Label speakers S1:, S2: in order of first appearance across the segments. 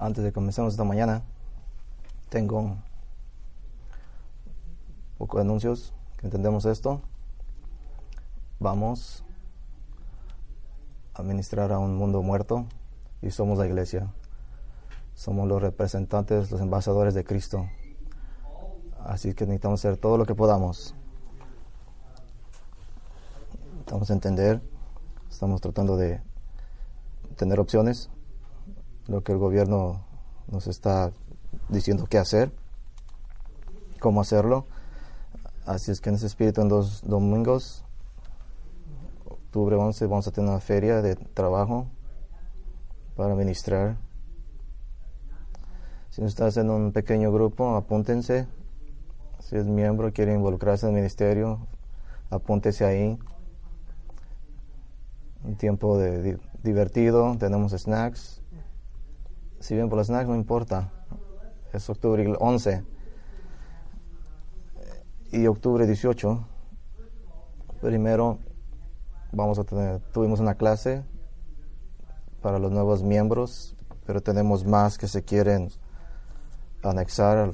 S1: Antes de comenzar esta mañana, tengo un poco de anuncios, entendemos esto. Vamos a ministrar a un mundo muerto y somos la iglesia. Somos los representantes, los embajadores de Cristo. Así que necesitamos hacer todo lo que podamos. Necesitamos entender, estamos tratando de tener opciones, lo que el gobierno nos está diciendo qué hacer, cómo hacerlo. Así es que en ese espíritu, en dos domingos, octubre 11, vamos a tener una feria de trabajo para ministrar. Si estás en un pequeño grupo, apúntense. Si es miembro quiere involucrarse en el ministerio, apúntese ahí. Un tiempo de divertido, tenemos snacks. Si bien por los snacks no importa, es octubre 11 y octubre 18. Primero vamos a tener, tuvimos una clase para los nuevos miembros, pero tenemos más que se quieren anexar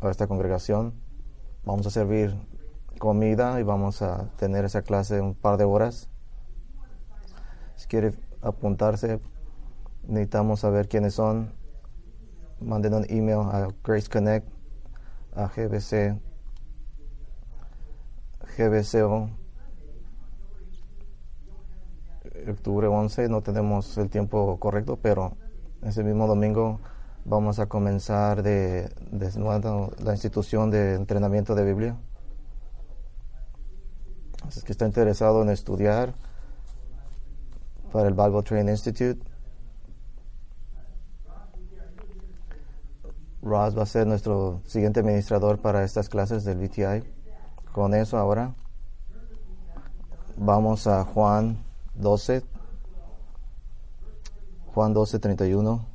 S1: a esta congregación. Vamos a servir comida y vamos a tener esa clase un par de horas. Si quiere apuntarse, necesitamos saber quiénes son. Manden un email a Grace Connect, a GBC, GBCO. Octubre 11 no tenemos el tiempo correcto, pero ese mismo domingo vamos a comenzar de, de la institución de entrenamiento de Biblia. Así que está interesado en estudiar para el Bible Training Institute. Ross va a ser nuestro siguiente administrador para estas clases del VTI. Con eso ahora vamos a Juan 12. Juan 12, 31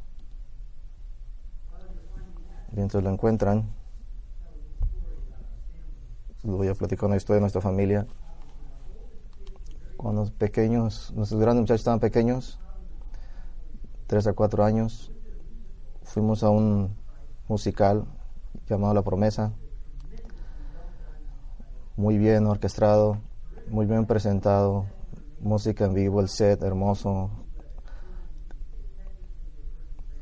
S1: mientras lo encuentran, voy a platicar una historia de nuestra familia. Cuando los pequeños, nuestros grandes muchachos estaban pequeños, tres a cuatro años, fuimos a un musical llamado La Promesa, muy bien orquestado, muy bien presentado, música en vivo, el set hermoso,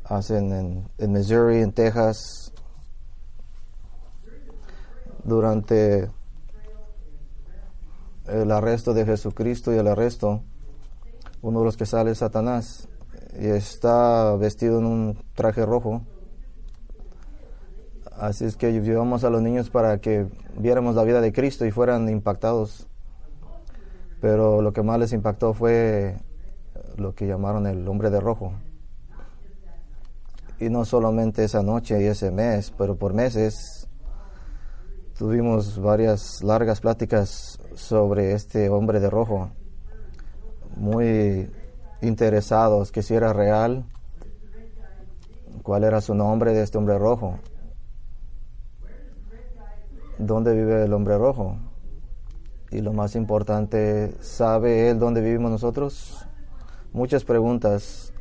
S1: hacen en, en Missouri, en Texas, durante el arresto de Jesucristo y el arresto, uno de los que sale es Satanás y está vestido en un traje rojo. Así es que llevamos a los niños para que viéramos la vida de Cristo y fueran impactados. Pero lo que más les impactó fue lo que llamaron el hombre de rojo y no solamente esa noche y ese mes, pero por meses tuvimos varias largas pláticas sobre este hombre de rojo, muy interesados que si era real, cuál era su nombre de este hombre rojo, dónde vive el hombre rojo y lo más importante, ¿sabe él dónde vivimos nosotros? Muchas preguntas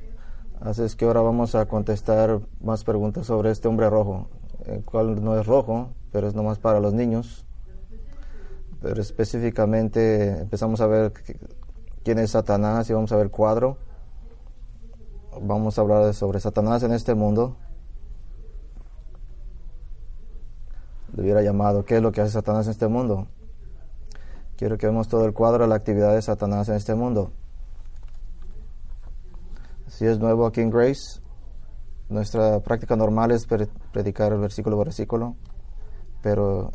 S1: Así es que ahora vamos a contestar más preguntas sobre este hombre rojo, el cual no es rojo, pero es nomás para los niños. Pero específicamente empezamos a ver quién es Satanás y vamos a ver cuadro. Vamos a hablar sobre Satanás en este mundo. Le hubiera llamado ¿Qué es lo que hace Satanás en este mundo? Quiero que veamos todo el cuadro de la actividad de Satanás en este mundo. Si es nuevo aquí en Grace, nuestra práctica normal es predicar versículo por versículo, pero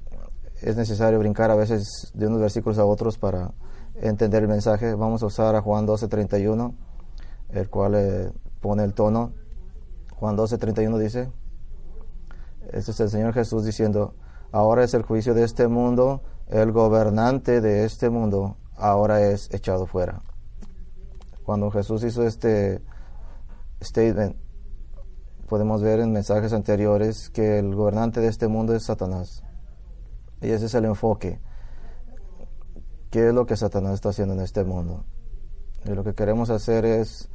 S1: es necesario brincar a veces de unos versículos a otros para entender el mensaje. Vamos a usar a Juan 12:31, el cual eh, pone el tono. Juan 12:31 dice, este es el Señor Jesús diciendo, ahora es el juicio de este mundo, el gobernante de este mundo ahora es echado fuera. Cuando Jesús hizo este statement, podemos ver en mensajes anteriores que el gobernante de este mundo es Satanás. Y ese es el enfoque. ¿Qué es lo que Satanás está haciendo en este mundo? Y lo que queremos hacer es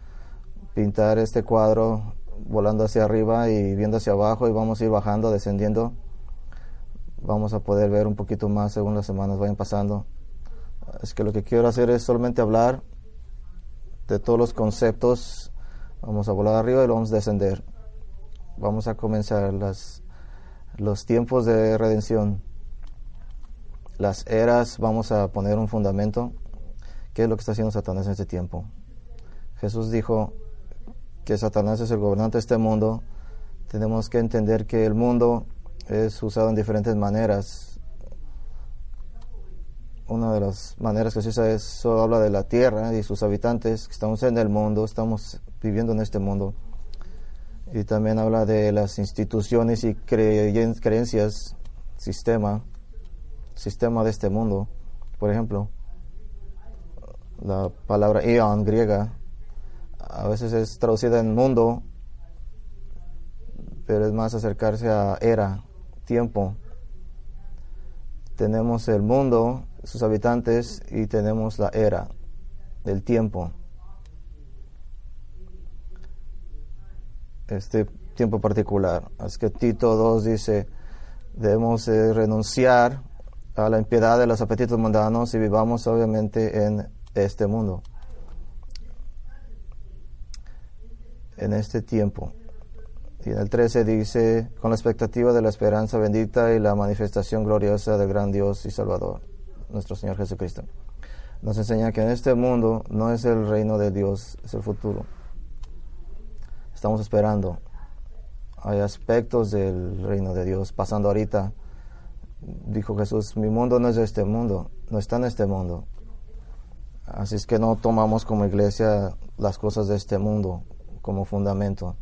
S1: pintar este cuadro volando hacia arriba y viendo hacia abajo y vamos a ir bajando, descendiendo. Vamos a poder ver un poquito más según las semanas vayan pasando. Es que lo que quiero hacer es solamente hablar de todos los conceptos. Vamos a volar arriba y vamos a descender. Vamos a comenzar las, los tiempos de redención. Las eras, vamos a poner un fundamento. ¿Qué es lo que está haciendo Satanás en este tiempo? Jesús dijo que Satanás es el gobernante de este mundo. Tenemos que entender que el mundo es usado en diferentes maneras. Una de las maneras que se usa es, habla de la tierra y sus habitantes, que estamos en el mundo, estamos viviendo en este mundo. Y también habla de las instituciones y creencias, sistema, sistema de este mundo. Por ejemplo, la palabra eon griega a veces es traducida en mundo, pero es más acercarse a era, tiempo. Tenemos el mundo, sus habitantes, y tenemos la era, del tiempo. Este tiempo particular. Así que Tito 2 dice, debemos renunciar a la impiedad de los apetitos mundanos y vivamos obviamente en este mundo. En este tiempo. Y el 13 dice, con la expectativa de la esperanza bendita y la manifestación gloriosa del gran Dios y Salvador, nuestro Señor Jesucristo. Nos enseña que en este mundo no es el reino de Dios, es el futuro. Estamos esperando. Hay aspectos del reino de Dios pasando ahorita. Dijo Jesús, mi mundo no es de este mundo, no está en este mundo. Así es que no tomamos como iglesia las cosas de este mundo como fundamento.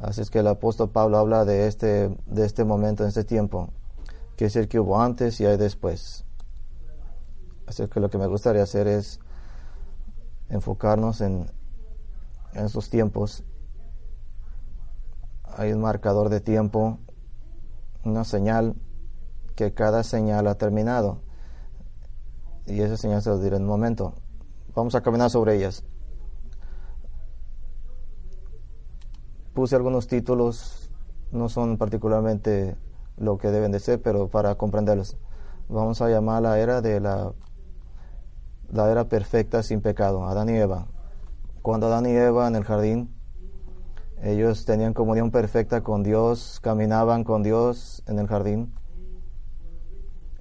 S1: Así es que el apóstol Pablo habla de este, de este momento, en este tiempo, que es el que hubo antes y hay después. Así que lo que me gustaría hacer es enfocarnos en, en esos tiempos. Hay un marcador de tiempo, una señal, que cada señal ha terminado. Y esa señal se lo diré en un momento. Vamos a caminar sobre ellas. Puse algunos títulos, no son particularmente lo que deben de ser, pero para comprenderlos. Vamos a llamar la era de la, la era perfecta sin pecado, Adán y Eva. Cuando Adán y Eva en el jardín, ellos tenían comunión perfecta con Dios, caminaban con Dios en el jardín,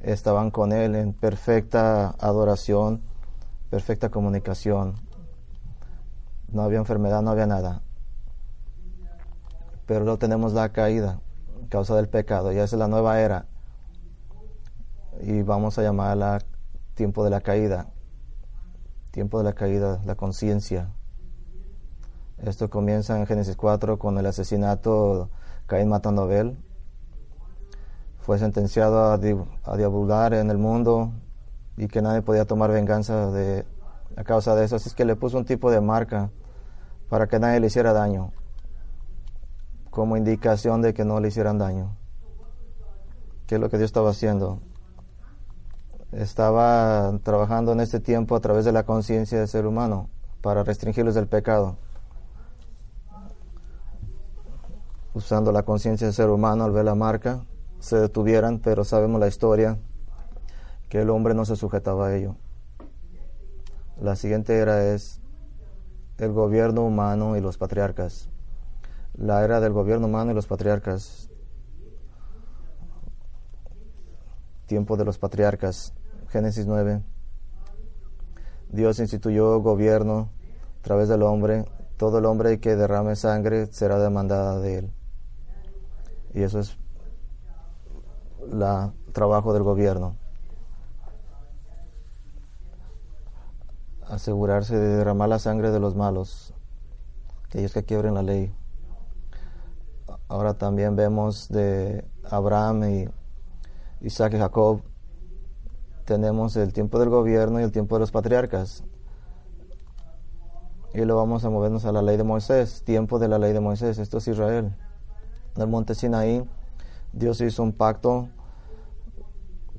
S1: estaban con Él en perfecta adoración, perfecta comunicación. No había enfermedad, no había nada pero luego tenemos la caída, causa del pecado, ya es la nueva era. Y vamos a llamarla tiempo de la caída, tiempo de la caída, la conciencia. Esto comienza en Génesis 4 con el asesinato Caín matando a Abel. Fue sentenciado a, a en el mundo y que nadie podía tomar venganza de, a causa de eso. Así es que le puso un tipo de marca para que nadie le hiciera daño como indicación de que no le hicieran daño. ¿Qué es lo que Dios estaba haciendo? Estaba trabajando en este tiempo a través de la conciencia del ser humano para restringirles del pecado. Usando la conciencia del ser humano al ver la marca, se detuvieran, pero sabemos la historia que el hombre no se sujetaba a ello. La siguiente era es el gobierno humano y los patriarcas la era del gobierno humano y los patriarcas. Tiempo de los patriarcas, Génesis 9. Dios instituyó gobierno a través del hombre. Todo el hombre que derrame sangre será demandada de él. Y eso es el trabajo del gobierno. Asegurarse de derramar la sangre de los malos, aquellos que quiebren la ley. Ahora también vemos de Abraham y Isaac y Jacob. Tenemos el tiempo del gobierno y el tiempo de los patriarcas. Y lo vamos a movernos a la ley de Moisés, tiempo de la ley de Moisés. Esto es Israel. En el monte Sinaí, Dios hizo un pacto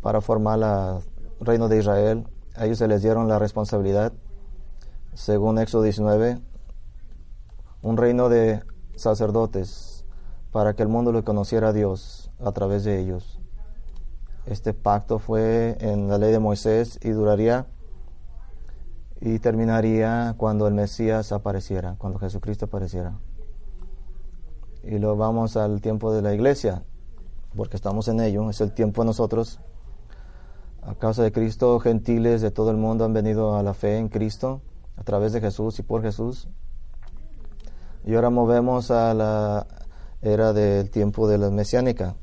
S1: para formar el reino de Israel. A ellos se les dieron la responsabilidad. Según Éxodo 19, un reino de sacerdotes para que el mundo le conociera a Dios a través de ellos. Este pacto fue en la ley de Moisés y duraría y terminaría cuando el Mesías apareciera, cuando Jesucristo apareciera. Y luego vamos al tiempo de la iglesia, porque estamos en ello, es el tiempo de nosotros. A causa de Cristo, gentiles de todo el mundo han venido a la fe en Cristo a través de Jesús y por Jesús. Y ahora movemos a la era del tiempo de la mesiánica.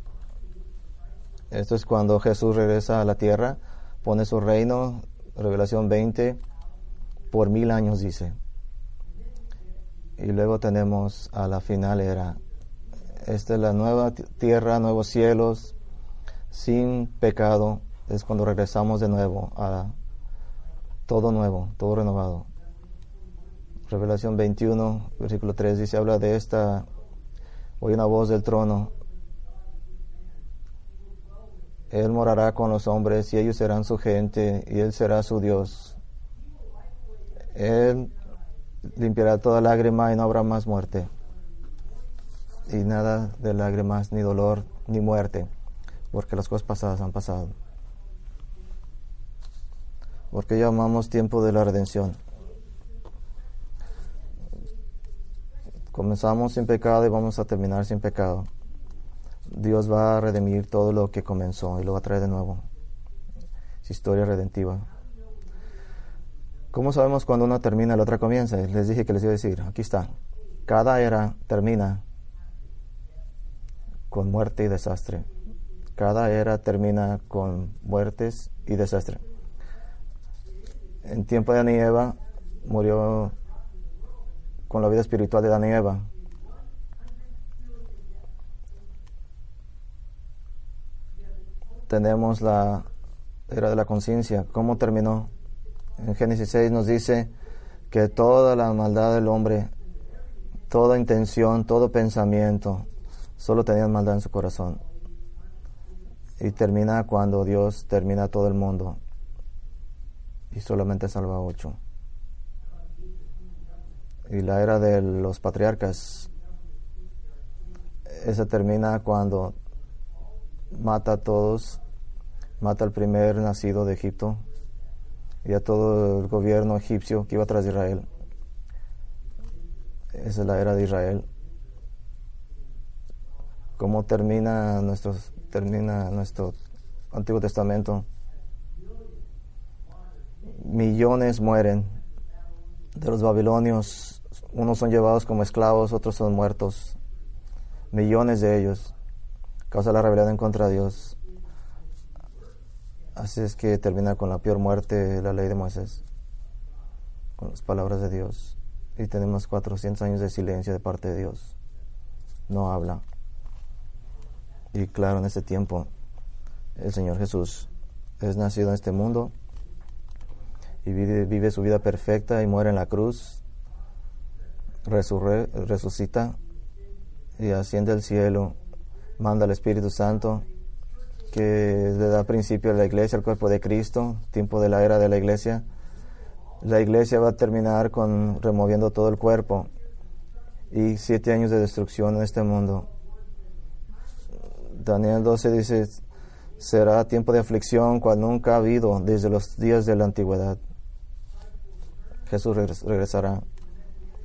S1: Esto es cuando Jesús regresa a la tierra, pone su reino, Revelación 20, por mil años dice. Y luego tenemos a la final era. Esta es la nueva tierra, nuevos cielos, sin pecado. Es cuando regresamos de nuevo a todo nuevo, todo renovado. Revelación 21, versículo 3 dice, habla de esta, oye una voz del trono. Él morará con los hombres y ellos serán su gente y Él será su Dios él limpiará toda lágrima y no habrá más muerte. Y nada de lágrimas, ni dolor, ni muerte, porque las cosas pasadas han pasado. Porque llamamos tiempo de la redención. Comenzamos sin pecado y vamos a terminar sin pecado. Dios va a redimir todo lo que comenzó y lo va a traer de nuevo. Es historia redentiva. ¿Cómo sabemos cuando una termina y la otra comienza? Les dije que les iba a decir, aquí está. Cada era termina con muerte y desastre. Cada era termina con muertes y desastre. En tiempo de Adán y Eva murió con la vida espiritual de Adán y Eva. Tenemos la era de la conciencia. ¿Cómo terminó? en Génesis 6 nos dice que toda la maldad del hombre, toda intención, todo pensamiento, solo tenían maldad en su corazón. Y termina cuando Dios termina todo el mundo y solamente salva a ocho. Y la era de los patriarcas, esa termina cuando mata a todos, mata al primer nacido de Egipto, y a todo el gobierno egipcio que iba tras Israel. Esa es la era de Israel. ¿Cómo termina nuestro, termina nuestro Antiguo Testamento? Millones mueren de los babilonios. Unos son llevados como esclavos, otros son muertos. Millones de ellos. Causa la rebelión en contra de Dios. Así es que termina con la peor muerte la ley de Moisés, con las palabras de Dios. Y tenemos 400 años de silencio de parte de Dios. No habla. Y claro, en ese tiempo, el Señor Jesús es nacido en este mundo y vive, su vida perfecta y muere en la cruz, resucita y asciende al cielo, manda al Espíritu Santo que le da principio a la iglesia, al cuerpo de Cristo, tiempo de la era de la iglesia. La iglesia va a terminar con removiendo todo el cuerpo y siete años de destrucción en este mundo. Daniel 12 dice, será tiempo de aflicción cual nunca ha habido desde los días de la antigüedad. Jesús regresará.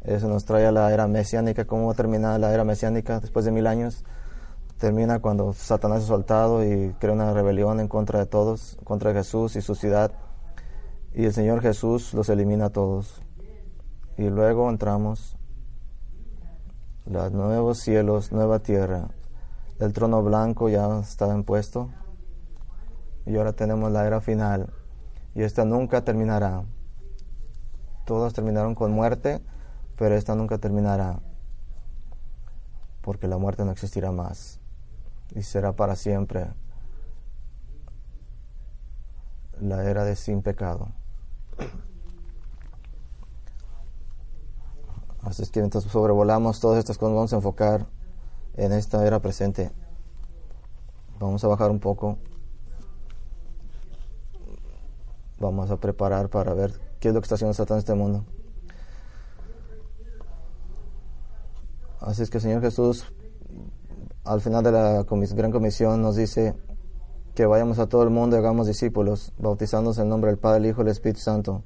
S1: Eso nos trae a la era mesiánica. ¿Cómo va a terminar la era mesiánica después de mil años? termina cuando Satanás es soltado y crea una rebelión en contra de todos, contra Jesús y su ciudad. Y el Señor Jesús los elimina a todos. Y luego entramos los nuevos cielos, nueva tierra. El trono blanco ya estaba impuesto. Y ahora tenemos la era final. Y esta nunca terminará. Todas terminaron con muerte, pero esta nunca terminará. Porque la muerte no existirá más y será para siempre la era de sin pecado. Así es que mientras sobrevolamos todas estas cosas, vamos a enfocar en esta era presente. Vamos a bajar un poco. Vamos a preparar para ver qué es lo que está haciendo Satán en este mundo. Así es que el Señor Jesús, al final de la gran comisión, nos dice que vayamos a todo el mundo y hagamos discípulos, bautizándose en nombre del Padre, el Hijo y el Espíritu Santo.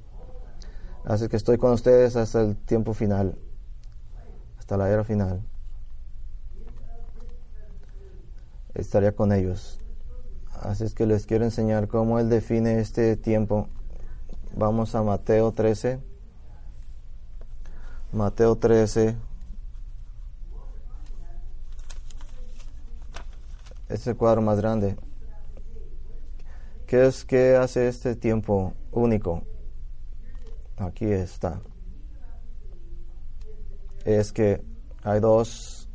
S1: Así que estoy con ustedes hasta el tiempo final, hasta la era final. Estaría con ellos. Así es que les quiero enseñar cómo Él define este tiempo. Vamos a Mateo 13. Mateo 13, es el cuadro más grande. ¿Qué es que hace este tiempo único? Aquí está. Es que hay dos,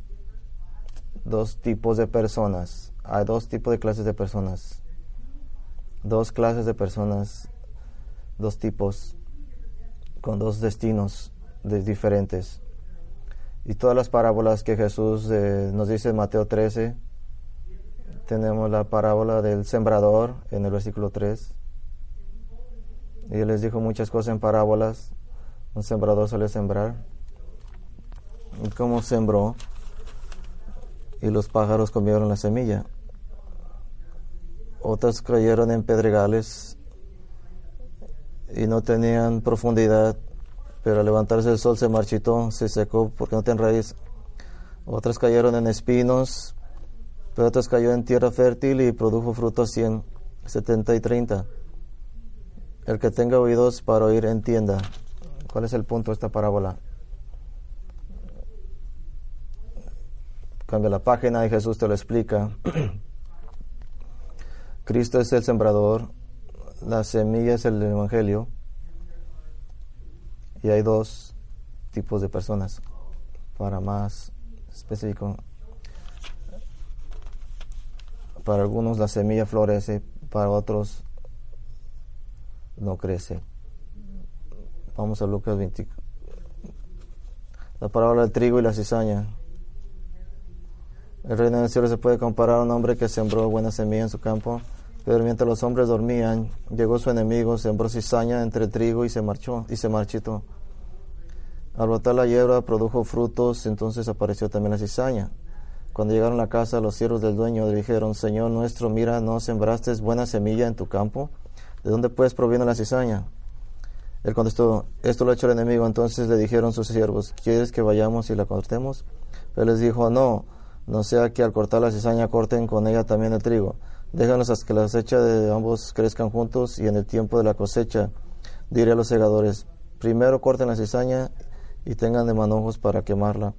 S1: dos tipos de personas. Hay dos tipos de clases de personas. Dos clases de personas, dos tipos, con dos destinos diferentes. Y todas las parábolas que Jesús eh, nos dice en Mateo 13, tenemos la parábola del sembrador en el versículo 3. Y él les dijo muchas cosas en parábolas. Un sembrador suele sembrar. Y cómo sembró. Y los pájaros comieron la semilla. Otras cayeron en pedregales y no tenían profundidad, pero al levantarse el sol se marchitó, se secó porque no tienen raíz. Otras cayeron en espinos, pero otras cayó en tierra fértil y produjo frutos 100, 70 y 30. El que tenga oídos para oír, entienda. ¿Cuál es el punto de esta parábola? Cambia la página y Jesús te lo explica. Cristo es el sembrador, la semilla es el Evangelio y hay dos tipos de personas. Para más específico, para algunos la semilla florece, para otros no crece. Vamos a Lucas 20. La palabra del trigo y la cizaña. El reino del cielo se puede comparar a un hombre que sembró buena semilla en su campo, pero mientras los hombres dormían, llegó su enemigo, sembró cizaña entre trigo y se marchó y se marchitó. Al brotar la hierba produjo frutos, entonces apareció también la cizaña. Cuando llegaron a la casa, los siervos del dueño le dijeron, Señor nuestro, mira, ¿no sembraste buena semilla en tu campo? ¿De dónde pues proviene la cizaña? Él contestó, esto lo ha hecho el enemigo. Entonces le dijeron sus siervos, ¿quieres que vayamos y la cortemos? Pero les dijo, no, no sea que al cortar la cizaña corten con ella también el trigo. Déjanos hasta que la cosecha de ambos crezcan juntos y en el tiempo de la cosecha diré a los segadores, primero corten la cizaña y tengan de manojos para quemarla.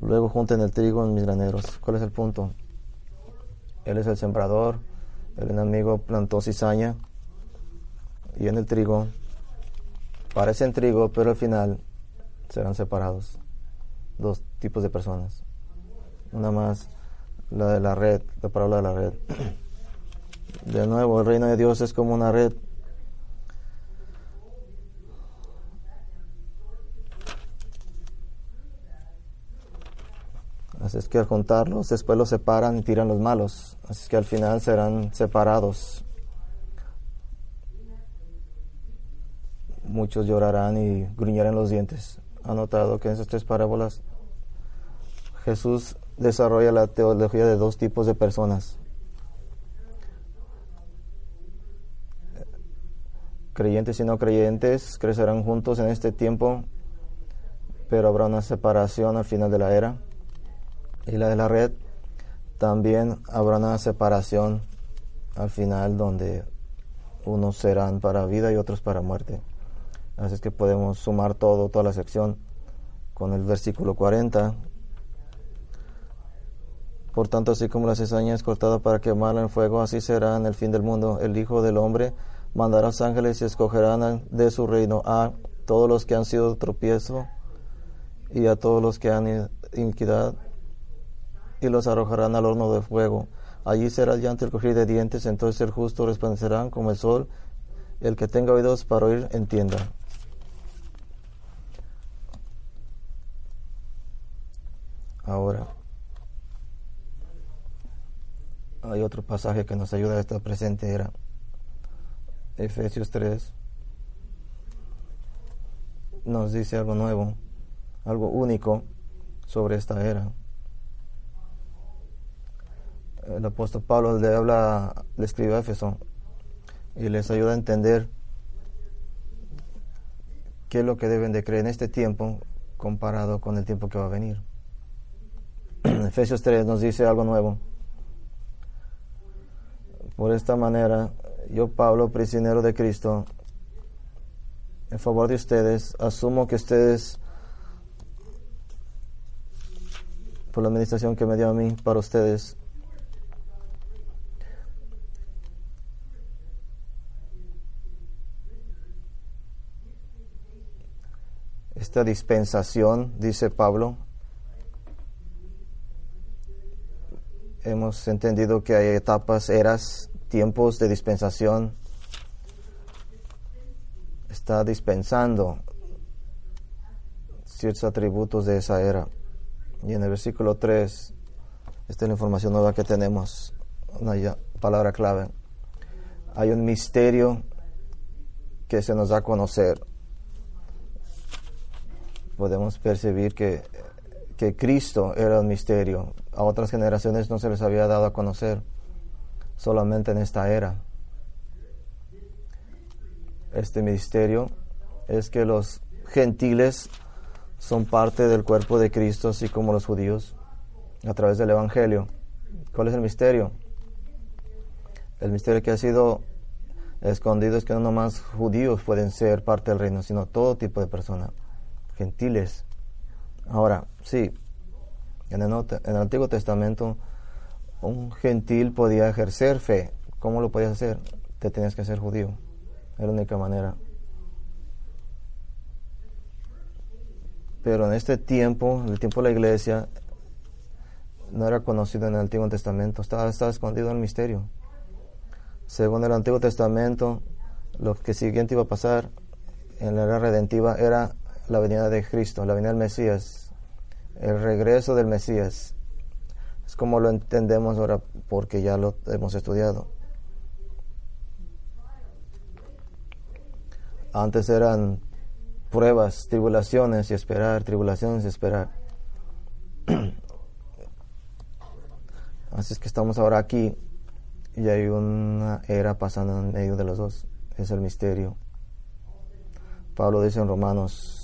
S1: Luego junten el trigo en mis graneros. ¿Cuál es el punto? Él es el sembrador, el enemigo plantó cizaña y en el trigo parecen trigo, pero al final serán separados. Dos tipos de personas. Una más, la de la red, la palabra de la red. De nuevo, el reino de Dios es como una red. Así es que al juntarlos, después los separan y tiran los malos. Así es que al final serán separados. muchos llorarán y gruñarán los dientes. Ha notado que en esas tres parábolas Jesús desarrolla la teología de dos tipos de personas. Creyentes y no creyentes crecerán juntos en este tiempo, pero habrá una separación al final de la era. Y la de la red, también habrá una separación al final donde unos serán para vida y otros para muerte. Así es que podemos sumar todo, toda la sección con el versículo 40. Por tanto, así como la cizaña es cortada para quemarla en fuego, así será en el fin del mundo. El Hijo del Hombre mandará a los ángeles y escogerán de su reino a todos los que han sido tropiezo y a todos los que han iniquidad y los arrojarán al horno de fuego. Allí será y el crujir de dientes, entonces el justo resplandecerá como el sol. El que tenga oídos para oír, entienda. Ahora, hay otro pasaje que nos ayuda a estar presente, era Efesios 3. Nos dice algo nuevo, algo único sobre esta era. El apóstol Pablo le habla, le escribe a Éfeso y les ayuda a entender qué es lo que deben de creer en este tiempo comparado con el tiempo que va a venir. Efesios 3 nos dice algo nuevo. Por esta manera, yo Pablo, prisionero de Cristo, en favor de ustedes, asumo que ustedes, por la administración que me dio a mí, para ustedes, esta dispensación, dice Pablo, hemos entendido que hay etapas, eras, tiempos de dispensación. Está dispensando ciertos atributos de esa era. Y en el versículo 3, esta es la información nueva que tenemos, una palabra clave. Hay un misterio que se nos da a conocer podemos percibir que, que Cristo era el misterio. A otras generaciones no se les había dado a conocer, solamente en esta era. Este misterio es que los gentiles son parte del cuerpo de Cristo, así como los judíos, a través del Evangelio. ¿Cuál es el misterio? El misterio que ha sido escondido es que no nomás judíos pueden ser parte del reino, sino todo tipo de personas gentiles. Ahora, sí, en el, en el Antiguo Testamento un gentil podía ejercer fe. ¿Cómo lo podías hacer? Te tenías que ser judío. Es la única manera. Pero en este tiempo, el tiempo de la iglesia, no era conocido en el Antiguo Testamento, estaba, estaba escondido en el misterio. Según el Antiguo Testamento, lo que siguiente iba a pasar en la era redentiva era la venida de Cristo, la venida del Mesías, el regreso del Mesías. Es como lo entendemos ahora porque ya lo hemos estudiado. Antes eran pruebas, tribulaciones y esperar, tribulaciones y esperar. Así es que estamos ahora aquí y hay una era pasando en medio de los dos. Es el misterio. Pablo dice en Romanos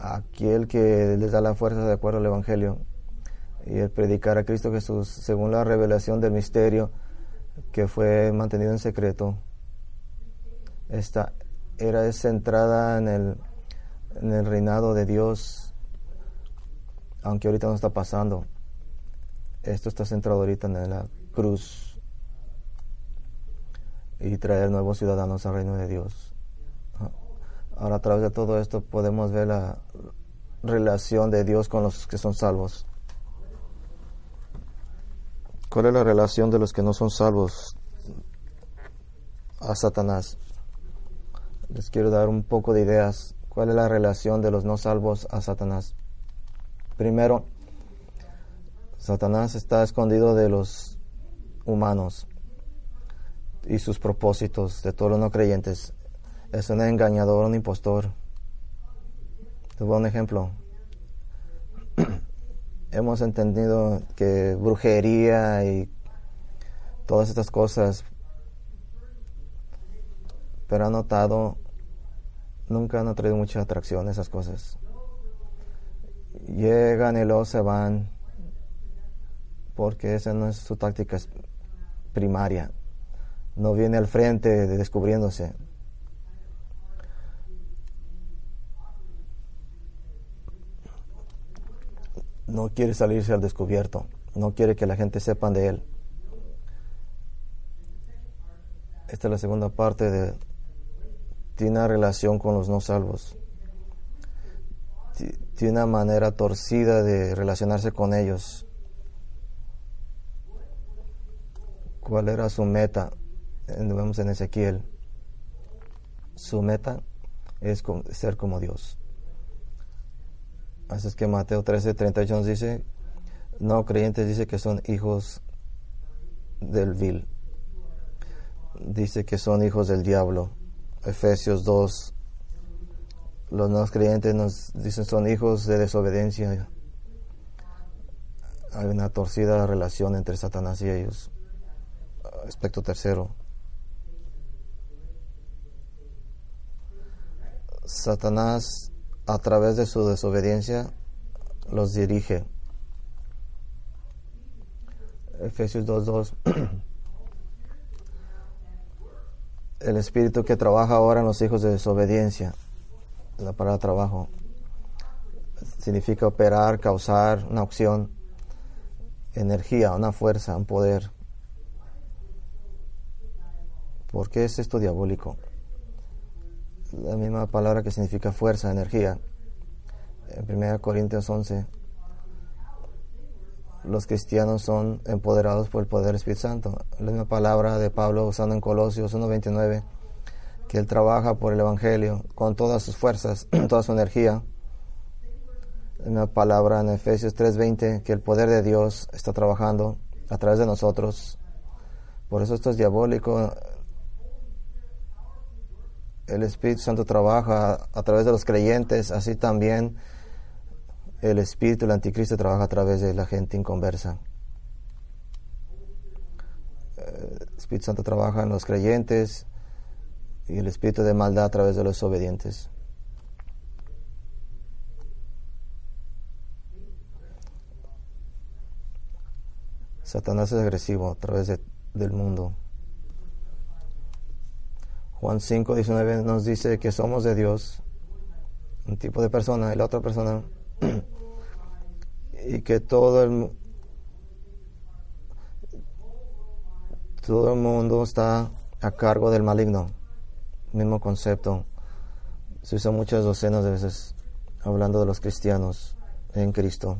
S1: aquel que les da la fuerza de acuerdo al Evangelio y el predicar a Cristo Jesús según la revelación del misterio que fue mantenido en secreto. Esta era centrada en el, en el reinado de Dios, aunque ahorita no está pasando. Esto está centrado ahorita en la cruz y traer nuevos ciudadanos al reino de Dios. Ahora a través de todo esto podemos ver la relación de Dios con los que son salvos. ¿Cuál es la relación de los que no son salvos a Satanás? Les quiero dar un poco de ideas. ¿Cuál es la relación de los no salvos a Satanás? Primero, Satanás está escondido de los humanos y sus propósitos, de todos los no creyentes es un engañador, un impostor. Te voy un ejemplo. Hemos entendido que brujería y todas estas cosas, pero ha notado, nunca han traído mucha atracción esas cosas. Llegan y luego se van, porque esa no es su táctica primaria. No viene al frente descubriéndose no quiere salirse al descubierto, no quiere que la gente sepan de él. Esta es la segunda parte de tiene una relación con los no salvos. Tiene una manera torcida de relacionarse con ellos. ¿Cuál era su meta? Vemos en Ezequiel. Su meta es ser como Dios. Así es que Mateo 13, 38 nos dice, no creyentes dice que son hijos del vil. Dice que son hijos del diablo. Efesios 2, los nuevos creyentes nos dicen son hijos de desobediencia. Hay una torcida relación entre Satanás y ellos. Aspecto tercero. Satanás, a través de su desobediencia, los dirige. Efesios 2.2. El espíritu que trabaja ahora en los hijos de desobediencia. La palabra trabajo significa operar, causar una opción, energía, una fuerza, un poder. ¿Por qué es esto diabólico? La misma palabra que significa fuerza, energía. En 1 Corintios 11, los cristianos son empoderados por el poder del Espíritu Santo. La misma palabra de Pablo usando en Colosios 1.29, que él trabaja por el Evangelio con todas sus fuerzas, toda su energía. La misma palabra en Efesios 3.20, que el poder de Dios está trabajando a través de nosotros. Por eso esto es diabólico el Espíritu Santo trabaja a través de los creyentes, así también el Espíritu del Anticristo trabaja a través de la gente inconversa. El Espíritu Santo trabaja en los creyentes y el Espíritu de maldad a través de los obedientes. Satanás es agresivo a través del mundo. Juan 5, 19 nos dice que somos de Dios, un tipo de persona y la otra persona, y que todo el, todo el mundo está a cargo del maligno. Mismo concepto. Se usa muchas docenas de veces hablando de los cristianos en Cristo.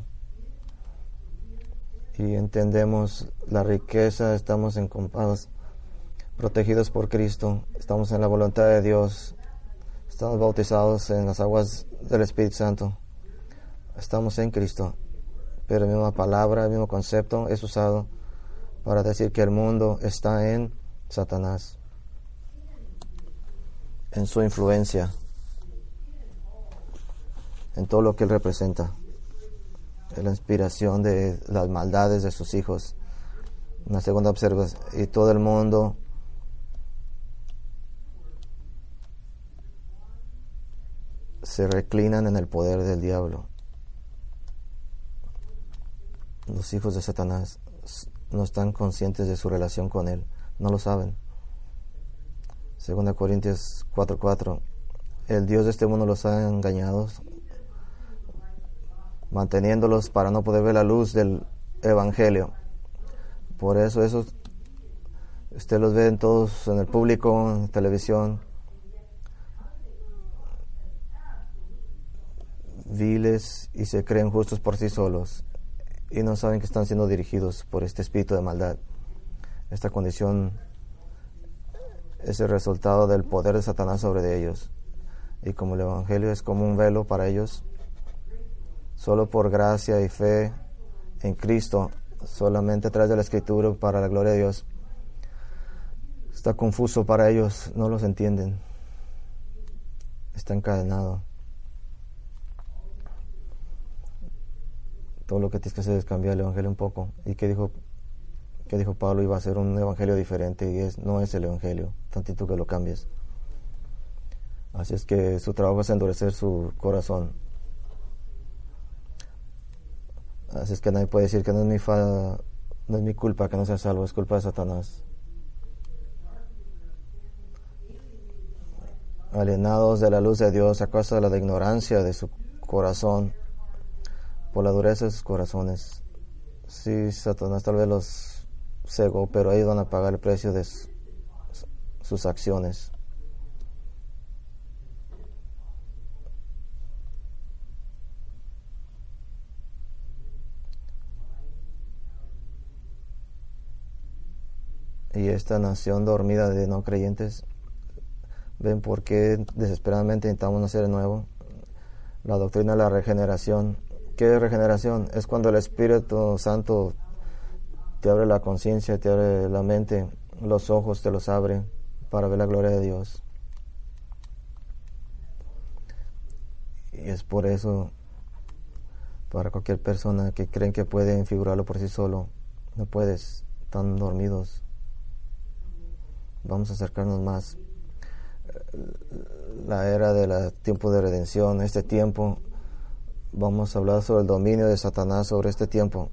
S1: Y entendemos la riqueza, estamos en compás protegidos por Cristo, estamos en la voluntad de Dios, estamos bautizados en las aguas del Espíritu Santo, estamos en Cristo, pero la misma palabra, el mismo concepto es usado para decir que el mundo está en Satanás, en su influencia, en todo lo que él representa, en la inspiración de las maldades de sus hijos. Una segunda observación, y todo el mundo se reclinan en el poder del diablo. Los hijos de Satanás no están conscientes de su relación con él, no lo saben. Segunda Corintios 4:4 El Dios de este mundo los ha engañado, manteniéndolos para no poder ver la luz del Evangelio. Por eso, eso usted los ve en todos, en el público, en televisión, viles y se creen justos por sí solos y no saben que están siendo dirigidos por este espíritu de maldad. Esta condición es el resultado del poder de Satanás sobre ellos. Y como el Evangelio es como un velo para ellos, solo por gracia y fe en Cristo, solamente a través de la Escritura para la gloria de Dios, está confuso para ellos, no los entienden. Está encadenado. Todo lo que tienes que hacer es cambiar el evangelio un poco. ¿Y qué dijo, qué dijo Pablo? Iba a ser un evangelio diferente y es, no es el evangelio, tantito que lo cambies. Así es que su trabajo es endurecer su corazón. Así es que nadie puede decir que no es mi fa, no es mi culpa que no sea salvo, es culpa de Satanás. Alienados de la luz de Dios a causa de la ignorancia de su corazón, por la dureza de sus corazones. Sí, Satanás tal vez los cegó, pero ellos van a pagar el precio de sus acciones. Y esta nación dormida de no creyentes, ven por qué desesperadamente intentamos nacer de nuevo. La doctrina de la regeneración ¿Qué regeneración? Es cuando el Espíritu Santo te abre la conciencia, te abre la mente, los ojos te los abre para ver la gloria de Dios. Y es por eso, para cualquier persona que creen que pueden figurarlo por sí solo, no puedes, están dormidos. Vamos a acercarnos más. La era del tiempo de redención, este tiempo, vamos a hablar sobre el dominio de Satanás sobre este tiempo.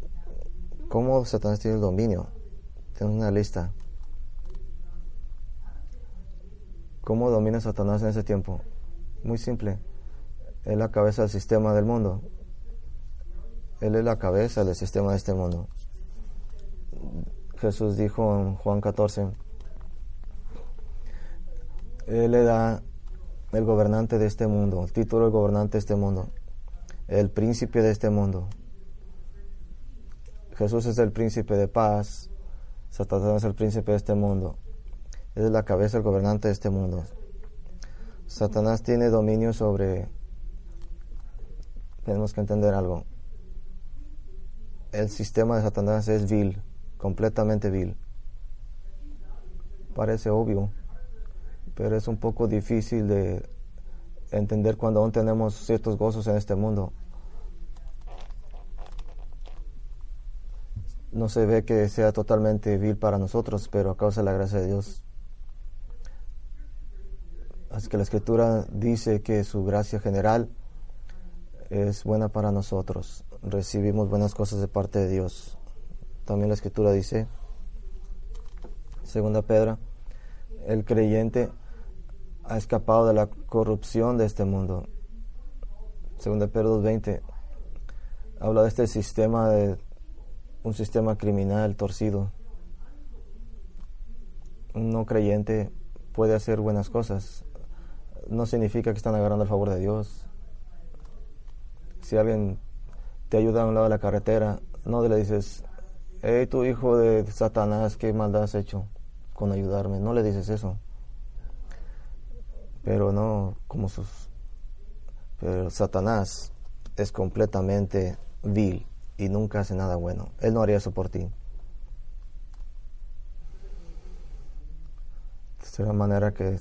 S1: ¿Cómo Satanás tiene el dominio? Tengo una lista. ¿Cómo domina Satanás en ese tiempo? Muy simple. Él es la cabeza del sistema del mundo. Él es la cabeza del sistema de este mundo. Jesús dijo en Juan 14, Él le da el gobernante de este mundo, el título de gobernante de este mundo, el príncipe de este mundo. Jesús es el príncipe de paz, Satanás es el príncipe de este mundo es la cabeza, el gobernante de este mundo. Satanás tiene dominio sobre... Tenemos que entender algo. El sistema de Satanás es vil, completamente vil. Parece obvio, pero es un poco difícil de entender cuando aún tenemos ciertos gozos en este mundo. No se ve que sea totalmente vil para nosotros, pero a causa de la gracia de Dios Así que la escritura dice que su gracia general es buena para nosotros. Recibimos buenas cosas de parte de Dios. También la escritura dice, segunda Pedro, el creyente ha escapado de la corrupción de este mundo. Segunda Pedro 2.20 habla de este sistema de un sistema criminal torcido. Un no creyente puede hacer buenas cosas, no significa que están agarrando el favor de Dios. Si alguien te ayuda a un lado de la carretera, no le dices, hey, tu hijo de Satanás, ¿qué maldad has hecho con ayudarme? No le dices eso. Pero no como sus... Pero Satanás es completamente vil y nunca hace nada bueno. Él no haría eso por ti. De la manera que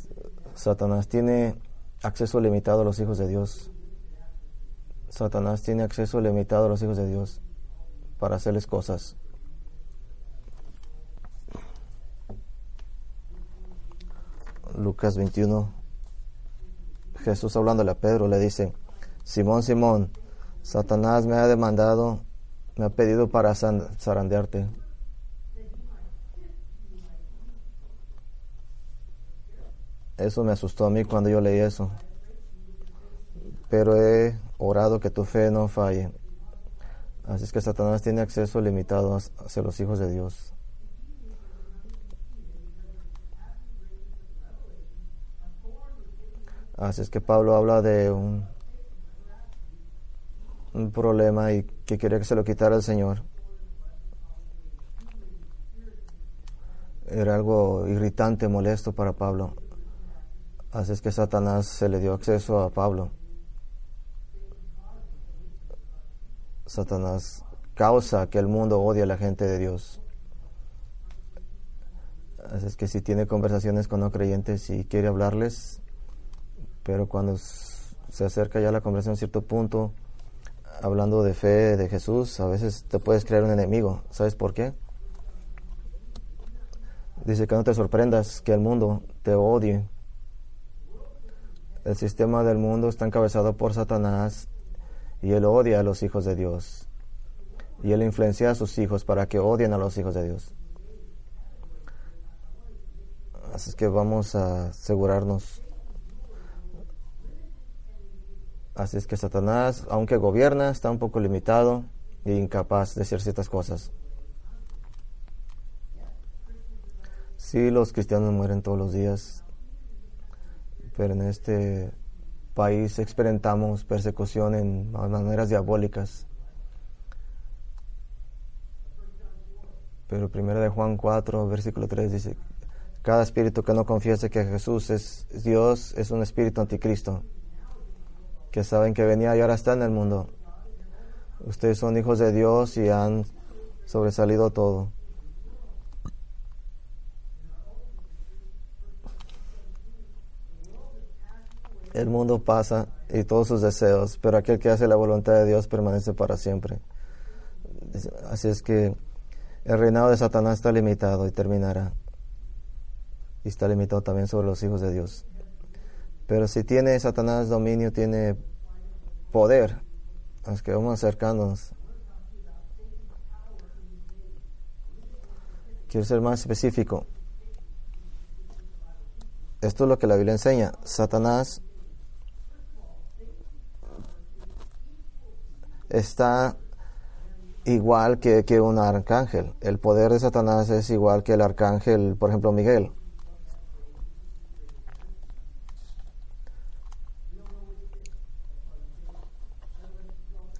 S1: Satanás tiene acceso limitado a los hijos de Dios. Satanás tiene acceso limitado a los hijos de Dios para hacerles cosas. Lucas 21. Jesús hablándole a Pedro le dice, Simón, Simón, Satanás me ha demandado, me ha pedido para zarandearte. Eso me asustó a mí cuando yo leí eso. Pero he orado que tu fe no falle. Así es que Satanás tiene acceso limitado hacia los hijos de Dios. Así es que Pablo habla de un, un problema y que quería que se lo quitara el Señor. Era algo irritante, molesto para Pablo. Así es que Satanás se le dio acceso a Pablo. Satanás causa que el mundo odie a la gente de Dios. Así es que si tiene conversaciones con no creyentes y quiere hablarles, pero cuando se acerca ya la conversación a cierto punto, hablando de fe de Jesús, a veces te puedes crear un enemigo. ¿Sabes por qué? Dice que no te sorprendas que el mundo te odie el sistema del mundo está encabezado por Satanás y él odia a los hijos de Dios. Y él influencia a sus hijos para que odien a los hijos de Dios. Así es que vamos a asegurarnos. Así es que Satanás, aunque gobierna, está un poco limitado e incapaz de hacer ciertas cosas. Si los cristianos mueren todos los días, pero en este país experimentamos persecución en maneras diabólicas. Pero primero de Juan 4, versículo 3 dice, cada espíritu que no confiese que Jesús es Dios es un espíritu anticristo, que saben que venía y ahora está en el mundo. Ustedes son hijos de Dios y han sobresalido todo. El mundo pasa y todos sus deseos, pero aquel que hace la voluntad de Dios permanece para siempre. Así es que el reinado de Satanás está limitado y terminará. Y está limitado también sobre los hijos de Dios. Pero si tiene Satanás dominio, tiene poder. Así que vamos acercándonos. Quiero ser más específico. Esto es lo que la Biblia enseña. Satanás está igual que, que, un arcángel. El poder de Satanás es igual que el arcángel, por ejemplo, Miguel.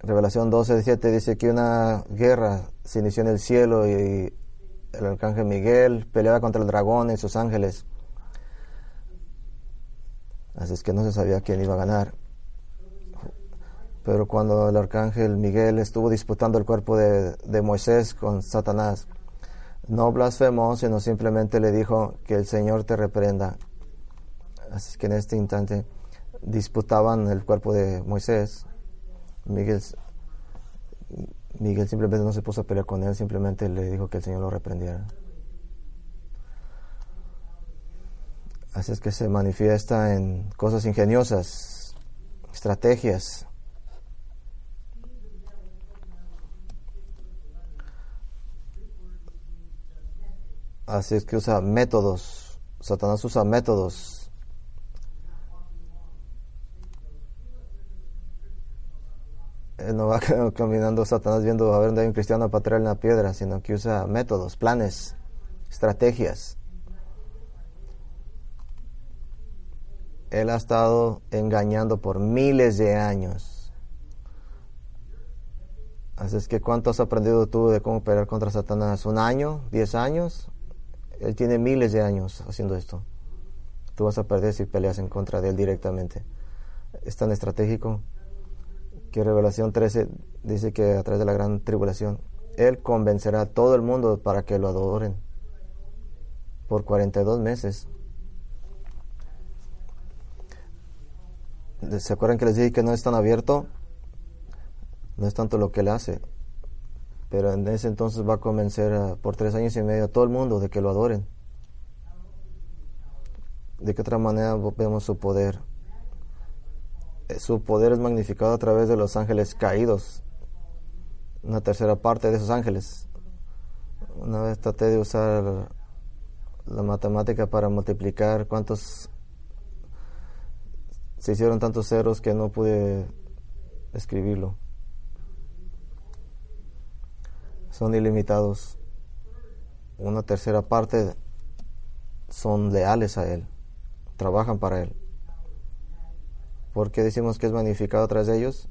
S1: Revelación 12, 17 dice que una guerra se inició en el cielo y el arcángel Miguel peleaba contra el dragón y sus ángeles. Así es que no se sabía quién iba a ganar. Pero cuando el arcángel Miguel estuvo disputando el cuerpo de, de Moisés con Satanás, no blasfemó, sino simplemente le dijo que el Señor te reprenda. Así es que en este instante disputaban el cuerpo de Moisés Miguel, Miguel simplemente no se puso a pelear con él, simplemente le dijo que el Señor lo reprendiera. Así es que se manifiesta en cosas ingeniosas, estrategias. Así es que usa métodos. Satanás usa métodos no va caminando Satanás viendo a ver dónde hay un cristiano para traerle una piedra, sino que usa métodos, planes, estrategias. Él ha estado engañando por miles de años. Así es que ¿cuánto has aprendido tú de cómo pelear contra Satanás? ¿Un año? ¿Diez años? Él tiene miles de años haciendo esto. Tú vas a perder si peleas en contra de él directamente. Es tan estratégico que Revelación 13 dice que a través de la gran tribulación, Él convencerá a todo el mundo para que lo adoren por 42 meses. ¿Se acuerdan que les dije que no es tan abierto? No es tanto lo que Él hace, pero en ese entonces va a convencer por tres años y medio a todo el mundo de que lo adoren. ¿De qué otra manera vemos su poder? Su poder es magnificado a través de los ángeles caídos. Una tercera parte de esos ángeles. Una vez traté de usar la matemática para multiplicar cuántos se hicieron tantos ceros que no pude escribirlo. Son ilimitados. Una tercera parte son leales a Él, trabajan para Él. ¿Por qué decimos que es magnificado de ellos?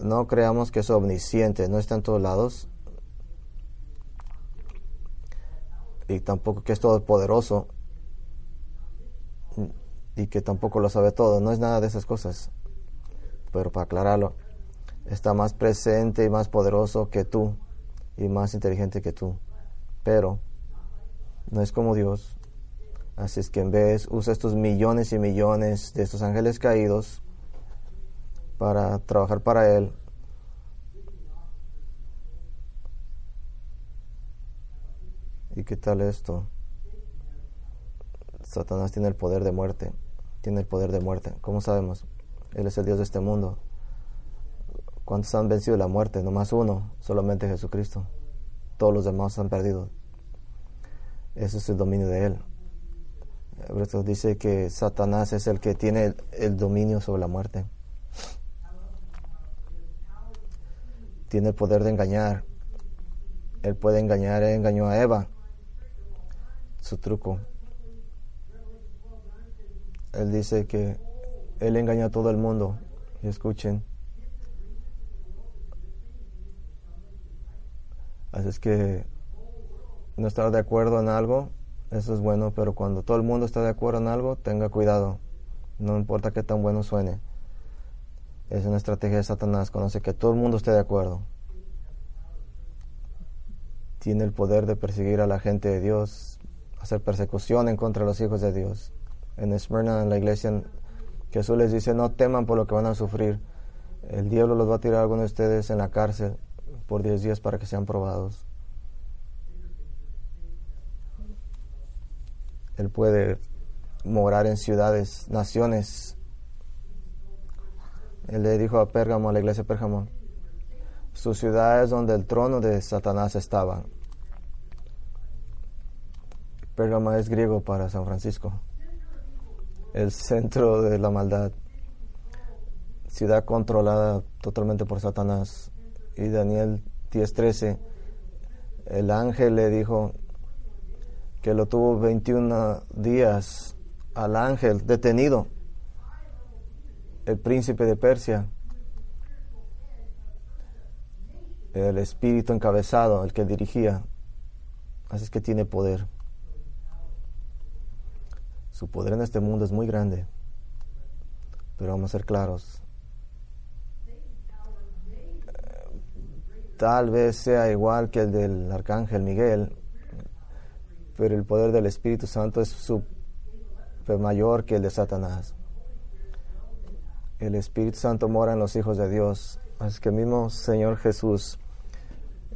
S1: No creamos que es omnisciente, no está en todos lados. Y tampoco que es todopoderoso. Y que tampoco lo sabe todo. No es nada de esas cosas. Pero para aclararlo, está más presente y más poderoso que tú. Y más inteligente que tú. Pero no es como Dios. Así es que en vez usa estos millones y millones de estos ángeles caídos para trabajar para Él. ¿Y qué tal esto? Satanás tiene el poder de muerte. Tiene el poder de muerte. ¿Cómo sabemos? Él es el Dios de este mundo. ¿Cuántos han vencido la muerte? No más uno, solamente Jesucristo. Todos los demás han perdido. Ese es el dominio de Él dice que Satanás es el que tiene el, dominio sobre la muerte. Tiene el poder de engañar. Él puede engañar, él engañó a Eva. Su truco. Él dice que él engañó a todo el mundo. Y escuchen. Así es que no estar de acuerdo en algo eso es bueno, pero cuando todo el mundo está de acuerdo en algo, tenga cuidado. No importa qué tan bueno suene. Es una estrategia de Satanás, conoce que todo el mundo esté de acuerdo. Tiene el poder de perseguir a la gente de Dios, hacer persecución en contra de los hijos de Dios. en Esmirna, en la iglesia, Jesús les dice, no teman por lo que van a sufrir. El diablo los va a tirar a algunos de ustedes en la cárcel por 10 días para que sean probados. Él puede morar en ciudades, naciones. Él le dijo a Pérgamo, a la iglesia de Pérgamo, su ciudad es donde el trono de Satanás estaba. Pérgamo es griego para San Francisco, el centro de la maldad, ciudad controlada totalmente por Satanás. Y Daniel 10:13, el ángel le dijo que lo tuvo 21 días al ángel detenido, el príncipe de Persia, el espíritu encabezado, el que dirigía. Así es que tiene poder. Su poder en este mundo es muy grande, pero vamos a ser claros. Tal vez sea igual que el del arcángel Miguel, pero el poder del Espíritu Santo es mayor que el de Satanás. El Espíritu Santo mora en los hijos de Dios. Así que mismo Señor Jesús,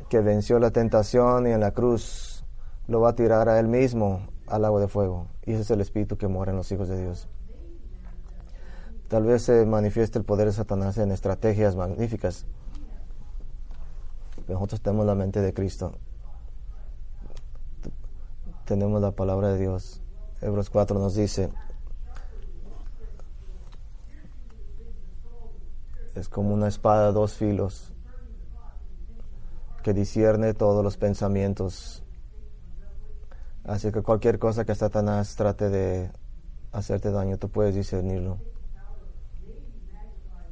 S1: que venció la tentación y en la cruz, lo va a tirar a él mismo al agua de fuego. Y ese es el Espíritu que mora en los hijos de Dios. Tal vez se manifieste el poder de Satanás en estrategias magníficas. Nosotros tenemos la mente de Cristo. Tenemos la palabra de Dios. Hebreos 4 nos dice, es como una espada de dos filos que discierne todos los pensamientos Así que cualquier cosa que Satanás trate de hacerte daño, tú puedes discernirlo.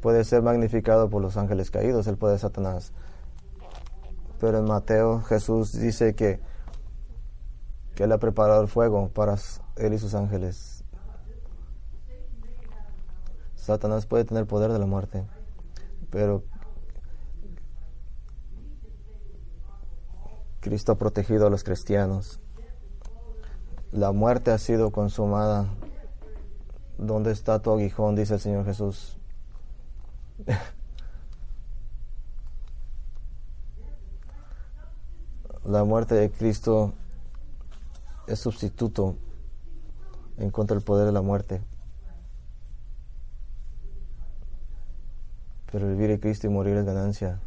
S1: Puede ser magnificado por los ángeles caídos, el poder de Satanás. Pero en Mateo Jesús dice que, que Él ha preparado el fuego para Él y sus ángeles. Satanás puede tener poder de la muerte, pero Cristo ha protegido a los cristianos la muerte ha sido consumada. ¿Dónde está tu aguijón? Dice el Señor Jesús. la muerte de Cristo es sustituto en contra del poder de la muerte. Pero vivir en Cristo y morir es ganancia.